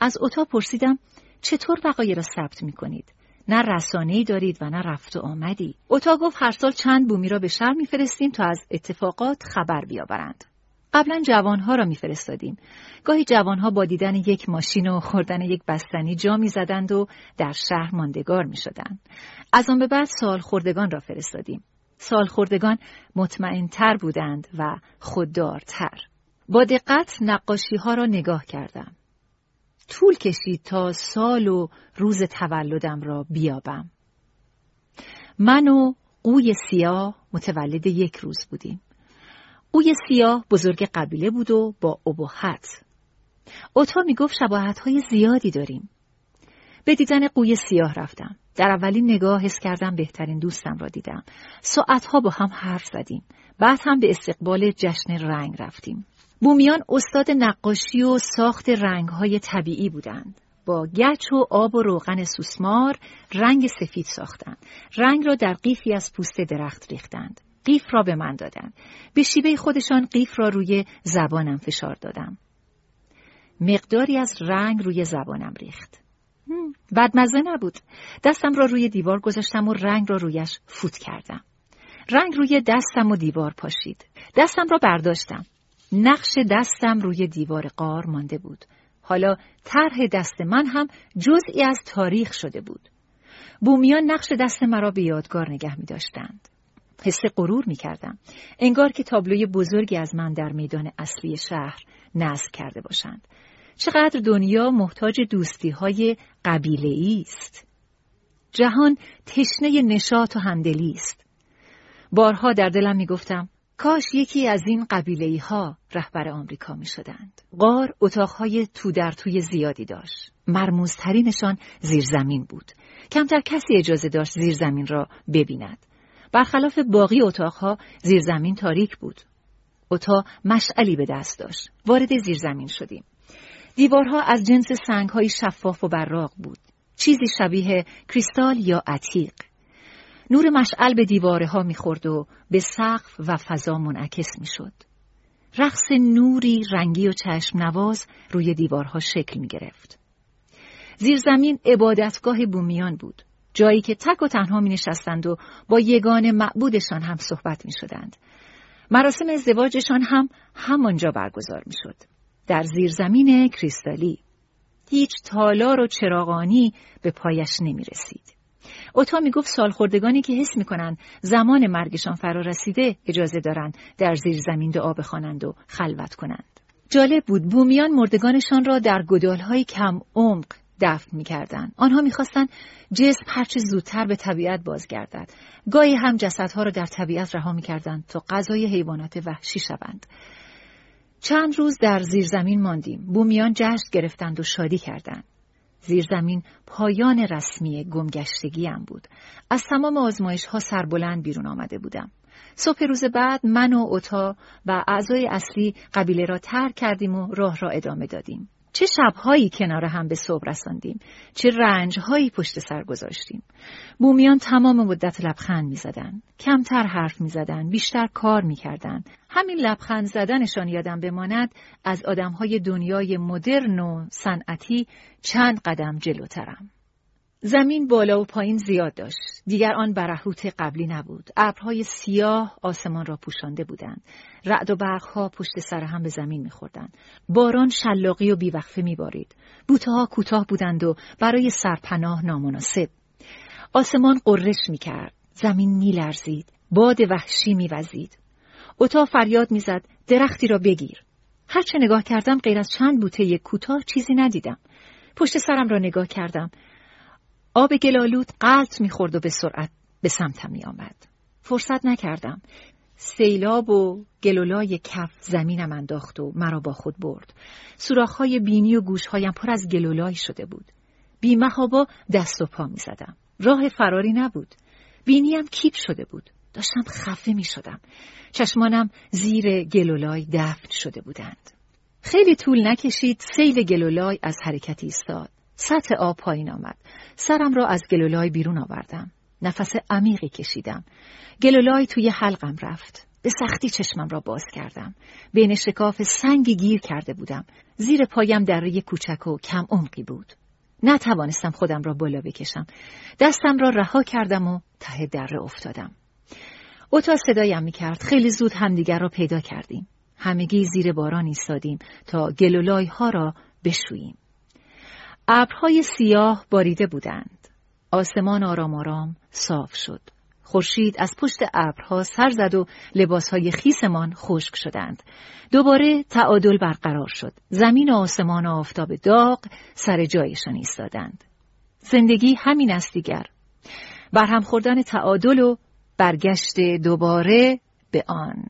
از اتاق پرسیدم چطور وقایع را ثبت می کنید؟ نه رسانه ای دارید و نه رفت و آمدی. اتاق گفت هر سال چند بومی را به شهر میفرستیم تا از اتفاقات خبر بیاورند. قبلا جوانها را میفرستادیم. گاهی جوانها با دیدن یک ماشین و خوردن یک بستنی جا می‌زدند و در شهر ماندگار می‌شدند. از آن به بعد سال خوردگان را فرستادیم. سال خوردگان مطمئنتر بودند و خوددارتر. با دقت نقاشی ها را نگاه کردم. طول کشید تا سال و روز تولدم را بیابم. من و قوی سیاه متولد یک روز بودیم. قوی سیاه بزرگ قبیله بود و با ابهت. اوتا می گفت شباهت های زیادی داریم. به دیدن قوی سیاه رفتم. در اولین نگاه حس کردم بهترین دوستم را دیدم. ساعتها با هم حرف زدیم. بعد هم به استقبال جشن رنگ رفتیم. بومیان استاد نقاشی و ساخت رنگهای طبیعی بودند. با گچ و آب و روغن سوسمار رنگ سفید ساختند. رنگ را در قیفی از پوست درخت ریختند. قیف را به من دادند. به شیوه خودشان قیف را روی زبانم فشار دادم. مقداری از رنگ روی زبانم ریخت. بدمزه نبود. دستم را روی دیوار گذاشتم و رنگ را رویش فوت کردم. رنگ روی دستم و دیوار پاشید. دستم را برداشتم. نقش دستم روی دیوار قار مانده بود. حالا طرح دست من هم جزئی از تاریخ شده بود. بومیان نقش دست مرا به یادگار نگه می داشتند. حس غرور می کردم. انگار که تابلوی بزرگی از من در میدان اصلی شهر نصب کرده باشند. چقدر دنیا محتاج دوستی های قبیله است. جهان تشنه نشاط و همدلی است. بارها در دلم می گفتم کاش یکی از این قبیله ها رهبر آمریکا می شدند. غار اتاقهای تو در توی زیادی داشت. مرموزترینشان زیرزمین بود. کمتر کسی اجازه داشت زیرزمین را ببیند. برخلاف باقی اتاقها زیرزمین تاریک بود. اتاق مشعلی به دست داشت. وارد زیرزمین شدیم. دیوارها از جنس سنگهای شفاف و براق بود. چیزی شبیه کریستال یا عتیق. نور مشعل به دیواره ها می‌خورد و به سقف و فضا منعکس می‌شد. رقص نوری رنگی و چشم نواز روی دیوارها شکل می گرفت. زیرزمین عبادتگاه بومیان بود. جایی که تک و تنها می نشستند و با یگان معبودشان هم صحبت می شدند. مراسم ازدواجشان هم همانجا برگزار می شد. در زیرزمین کریستالی. هیچ تالار و چراغانی به پایش نمی رسید. اوتا می گفت سالخوردگانی که حس می کنند زمان مرگشان فرا رسیده اجازه دارند در زیر زمین دعا بخوانند و خلوت کنند. جالب بود بومیان مردگانشان را در گدالهای کم عمق دفن می کردن. آنها می‌خواستند جسم هرچه زودتر به طبیعت بازگردد. گاهی هم جسدها را در طبیعت رها می کردن تا غذای حیوانات وحشی شوند. چند روز در زیرزمین ماندیم. بومیان جشن گرفتند و شادی کردند. زیرزمین پایان رسمی گمگشتگیم بود. از تمام آزمایش ها سربلند بیرون آمده بودم. صبح روز بعد من و اوتا و اعضای اصلی قبیله را ترک کردیم و راه را ادامه دادیم. چه شبهایی کنار هم به صبح رساندیم چه رنجهایی پشت سر گذاشتیم. بومیان تمام مدت لبخند می‌زدند کمتر حرف می‌زدند بیشتر کار می‌کردند همین لبخند زدنشان یادم بماند از آدمهای دنیای مدرن و صنعتی چند قدم جلوترم. زمین بالا و پایین زیاد داشت. دیگر آن برهوت قبلی نبود. ابرهای سیاه آسمان را پوشانده بودند. رعد و برقها پشت سر هم به زمین میخوردند. باران شلاقی و بیوقفه میبارید. بوته ها کوتاه بودند و برای سرپناه نامناسب. آسمان قررش می‌کرد. زمین میلرزید. باد وحشی میوزید. اتاق فریاد می‌زد درختی را بگیر. هرچه نگاه کردم غیر از چند بوته کوتاه چیزی ندیدم. پشت سرم را نگاه کردم. آب گلالود قلط می‌خورد و به سرعت به سمتم میآمد. فرصت نکردم. سیلاب و گلولای کف زمینم انداخت و مرا با خود برد. سوراخهای بینی و گوشهایم پر از گلولای شده بود. بیمهابا دست و پا می زدم. راه فراری نبود. بینیم کیپ شده بود. داشتم خفه می شدم. چشمانم زیر گلولای دفن شده بودند. خیلی طول نکشید سیل گلولای از حرکت ایستاد. سطح آب پایین آمد. سرم را از گلولای بیرون آوردم. نفس عمیقی کشیدم. گلولای توی حلقم رفت. به سختی چشمم را باز کردم. بین شکاف سنگی گیر کرده بودم. زیر پایم دره کوچک و کم عمقی بود. نتوانستم خودم را بالا بکشم. دستم را رها کردم و ته دره افتادم. اوتا صدایم می کرد. خیلی زود همدیگر را پیدا کردیم. همگی زیر باران ایستادیم تا گلولای ها را بشوییم. ابرهای سیاه باریده بودند. آسمان آرام آرام صاف شد. خورشید از پشت ابرها سر زد و لباسهای خیسمان خشک شدند. دوباره تعادل برقرار شد. زمین و آسمان و آفتاب داغ سر جایشان ایستادند. زندگی همین است دیگر. برهم خوردن تعادل و برگشت دوباره به آن.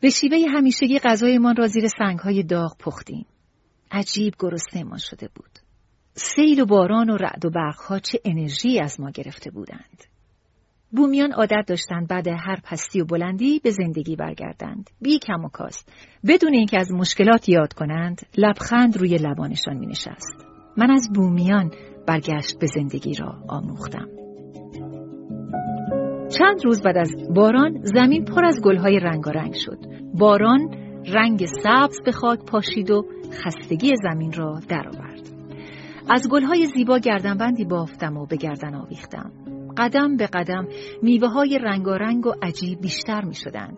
به شیوه همیشگی غذایمان را زیر سنگهای داغ پختیم. عجیب ما شده بود. سیل و باران و رعد و برقها چه انرژی از ما گرفته بودند. بومیان عادت داشتند بعد هر پستی و بلندی به زندگی برگردند. بی کم و کاست. بدون اینکه از مشکلات یاد کنند، لبخند روی لبانشان می نشست. من از بومیان برگشت به زندگی را آموختم. چند روز بعد از باران زمین پر از گلهای رنگارنگ شد. باران رنگ سبز به خاک پاشید و خستگی زمین را درآورد. از گلهای زیبا گردنبندی بافتم و به گردن آویختم. قدم به قدم میوه های رنگارنگ و عجیب بیشتر می شدن.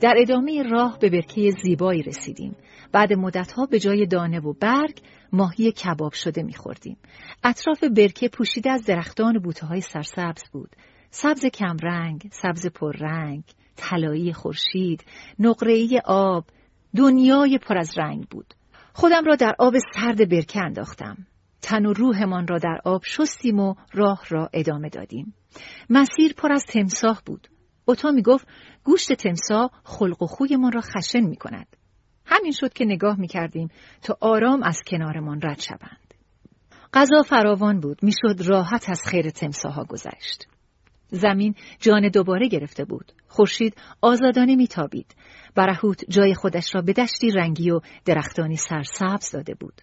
در ادامه راه به برکه زیبایی رسیدیم. بعد مدتها به جای دانه و برگ ماهی کباب شده می خوردیم. اطراف برکه پوشیده از درختان و بوته های سرسبز بود. سبز کمرنگ، سبز پررنگ، طلایی خورشید، نقره‌ای آب، دنیای پر از رنگ بود. خودم را در آب سرد برکه انداختم. تن و روحمان را در آب شستیم و راه را ادامه دادیم. مسیر پر از تمساه بود. اوتا می گفت گوشت تمساه خلق و خویمان را خشن می کند. همین شد که نگاه می کردیم تا آرام از کنارمان رد شوند. غذا فراوان بود. می‌شد راحت از خیر تمساها گذشت. زمین جان دوباره گرفته بود. خورشید آزادانه میتابید. برهوت جای خودش را به دشتی رنگی و درختانی سرسبز داده بود.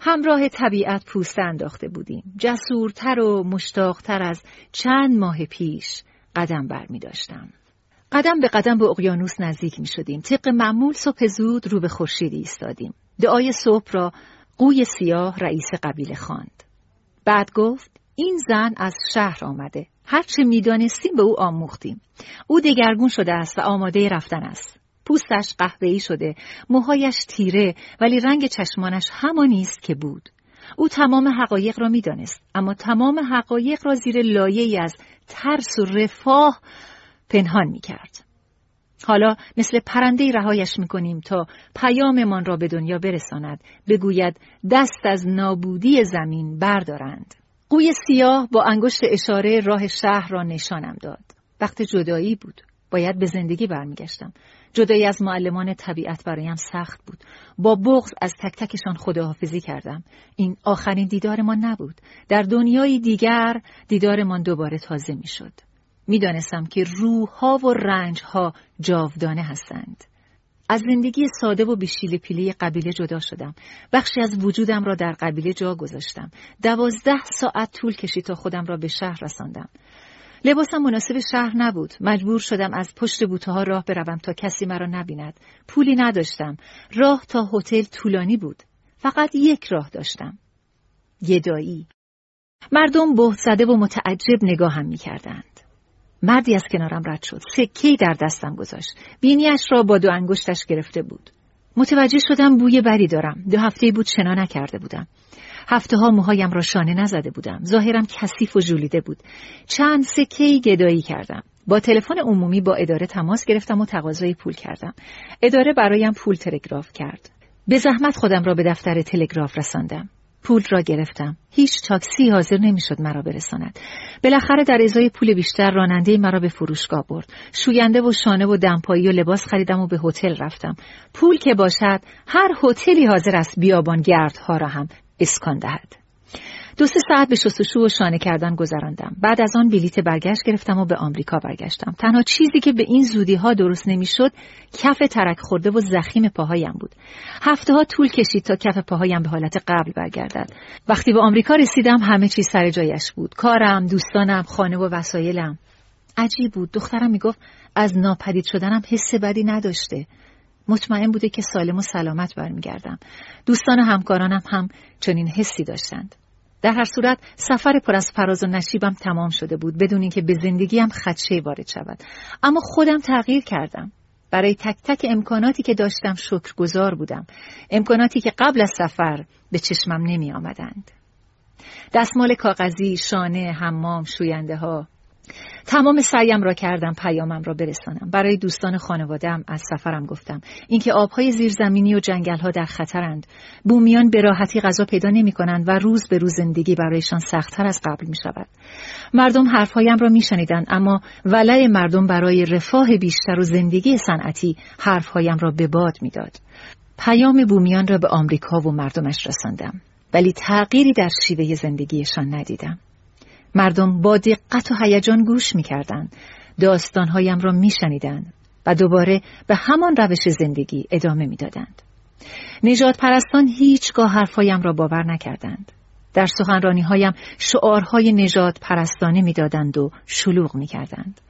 همراه طبیعت پوست انداخته بودیم. جسورتر و مشتاقتر از چند ماه پیش قدم بر می داشتم. قدم به قدم به اقیانوس نزدیک می شدیم. طبق معمول صبح زود رو به خورشید ایستادیم. دعای صبح را قوی سیاه رئیس قبیله خواند. بعد گفت این زن از شهر آمده. هرچه می‌دانستیم به او آموختیم. او دگرگون شده است و آماده رفتن است. پوستش قهوه‌ای شده، موهایش تیره ولی رنگ چشمانش همانی است که بود. او تمام حقایق را می‌دانست اما تمام حقایق را زیر لایه از ترس و رفاه پنهان می کرد. حالا مثل پرنده رهایش می کنیم تا پیاممان را به دنیا برساند بگوید دست از نابودی زمین بردارند. قوی سیاه با انگشت اشاره راه شهر را نشانم داد. وقت جدایی بود. باید به زندگی برمیگشتم. جدایی از معلمان طبیعت برایم سخت بود. با بغض از تک تکشان خداحافظی کردم. این آخرین دیدارمان نبود. در دنیای دیگر دیدارمان دوباره تازه می‌شد. می‌دانستم که روحها و رنجها جاودانه هستند. از زندگی ساده و بیشیل پیلی قبیله جدا شدم. بخشی از وجودم را در قبیله جا گذاشتم. دوازده ساعت طول کشید تا خودم را به شهر رساندم. لباسم مناسب شهر نبود. مجبور شدم از پشت بوته ها راه بروم تا کسی مرا نبیند. پولی نداشتم. راه تا هتل طولانی بود. فقط یک راه داشتم. گدایی. مردم بهت زده و متعجب نگاهم می کردند. مردی از کنارم رد شد. سکهی در دستم گذاشت. بینیش را با دو انگشتش گرفته بود. متوجه شدم بوی بری دارم. دو هفته بود شنا نکرده بودم. هفته ها موهایم را شانه نزده بودم. ظاهرم کثیف و ژولیده بود. چند سکه گدایی کردم. با تلفن عمومی با اداره تماس گرفتم و تقاضای پول کردم. اداره برایم پول تلگراف کرد. به زحمت خودم را به دفتر تلگراف رساندم. پول را گرفتم. هیچ تاکسی حاضر نمی‌شد مرا برساند. بالاخره در ازای پول بیشتر راننده مرا به فروشگاه برد. شوینده و شانه و دمپایی و لباس خریدم و به هتل رفتم. پول که باشد هر هتلی حاضر است بیابان گردها را هم اسکان دهد. دو سه ساعت به شستشو و شانه کردن گذراندم. بعد از آن بلیت برگشت گرفتم و به آمریکا برگشتم. تنها چیزی که به این زودی ها درست نمی‌شد کف ترک خورده و زخیم پاهایم بود. هفته ها طول کشید تا کف پاهایم به حالت قبل برگردد. وقتی به آمریکا رسیدم همه چیز سر جایش بود. کارم، دوستانم، خانه و وسایلم. عجیب بود. دخترم می‌گفت از ناپدید شدنم حس بدی نداشته. مطمئن بوده که سالم و سلامت برمیگردم. دوستان و همکارانم هم چنین حسی داشتند. در هر صورت سفر پر از فراز و نشیبم تمام شده بود بدون اینکه به زندگیم خدشه وارد شود اما خودم تغییر کردم برای تک تک امکاناتی که داشتم شکرگزار بودم امکاناتی که قبل از سفر به چشمم نمی آمدند دستمال کاغذی، شانه، حمام، شوینده ها تمام سعیم را کردم پیامم را برسانم. برای دوستان خانوادهام از سفرم گفتم. اینکه آبهای زیرزمینی و جنگلها در خطرند. بومیان به راحتی غذا پیدا نمی کنند و روز به روز زندگی برایشان سختتر از قبل می شود مردم حرفهایم را می شنیدن اما ولع مردم برای رفاه بیشتر و زندگی صنعتی حرفهایم را به باد می‌داد. پیام بومیان را به آمریکا و مردمش رساندم ولی تغییری در شیوه زندگیشان ندیدم. مردم با دقت و هیجان گوش می‌کردند. داستانهایم را میشنیدند و دوباره به همان روش زندگی ادامه می‌دادند. نجات پرستان هیچگاه حرفهایم را باور نکردند. در سخنرانی هایم شعارهای نجات پرستانه می‌دادند و شلوغ می‌کردند.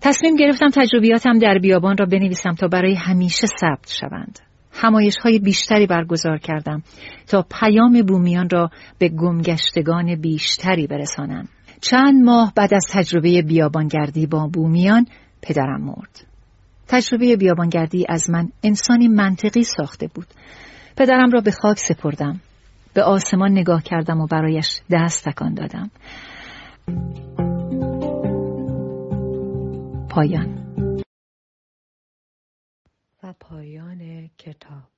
تصمیم گرفتم تجربیاتم در بیابان را بنویسم تا برای همیشه ثبت شوند. همایش های بیشتری برگزار کردم تا پیام بومیان را به گمگشتگان بیشتری برسانم. چند ماه بعد از تجربه بیابانگردی با بومیان پدرم مرد. تجربه بیابانگردی از من انسانی منطقی ساخته بود. پدرم را به خاک سپردم. به آسمان نگاه کردم و برایش دست تکان دادم. پایان پایان کتاب.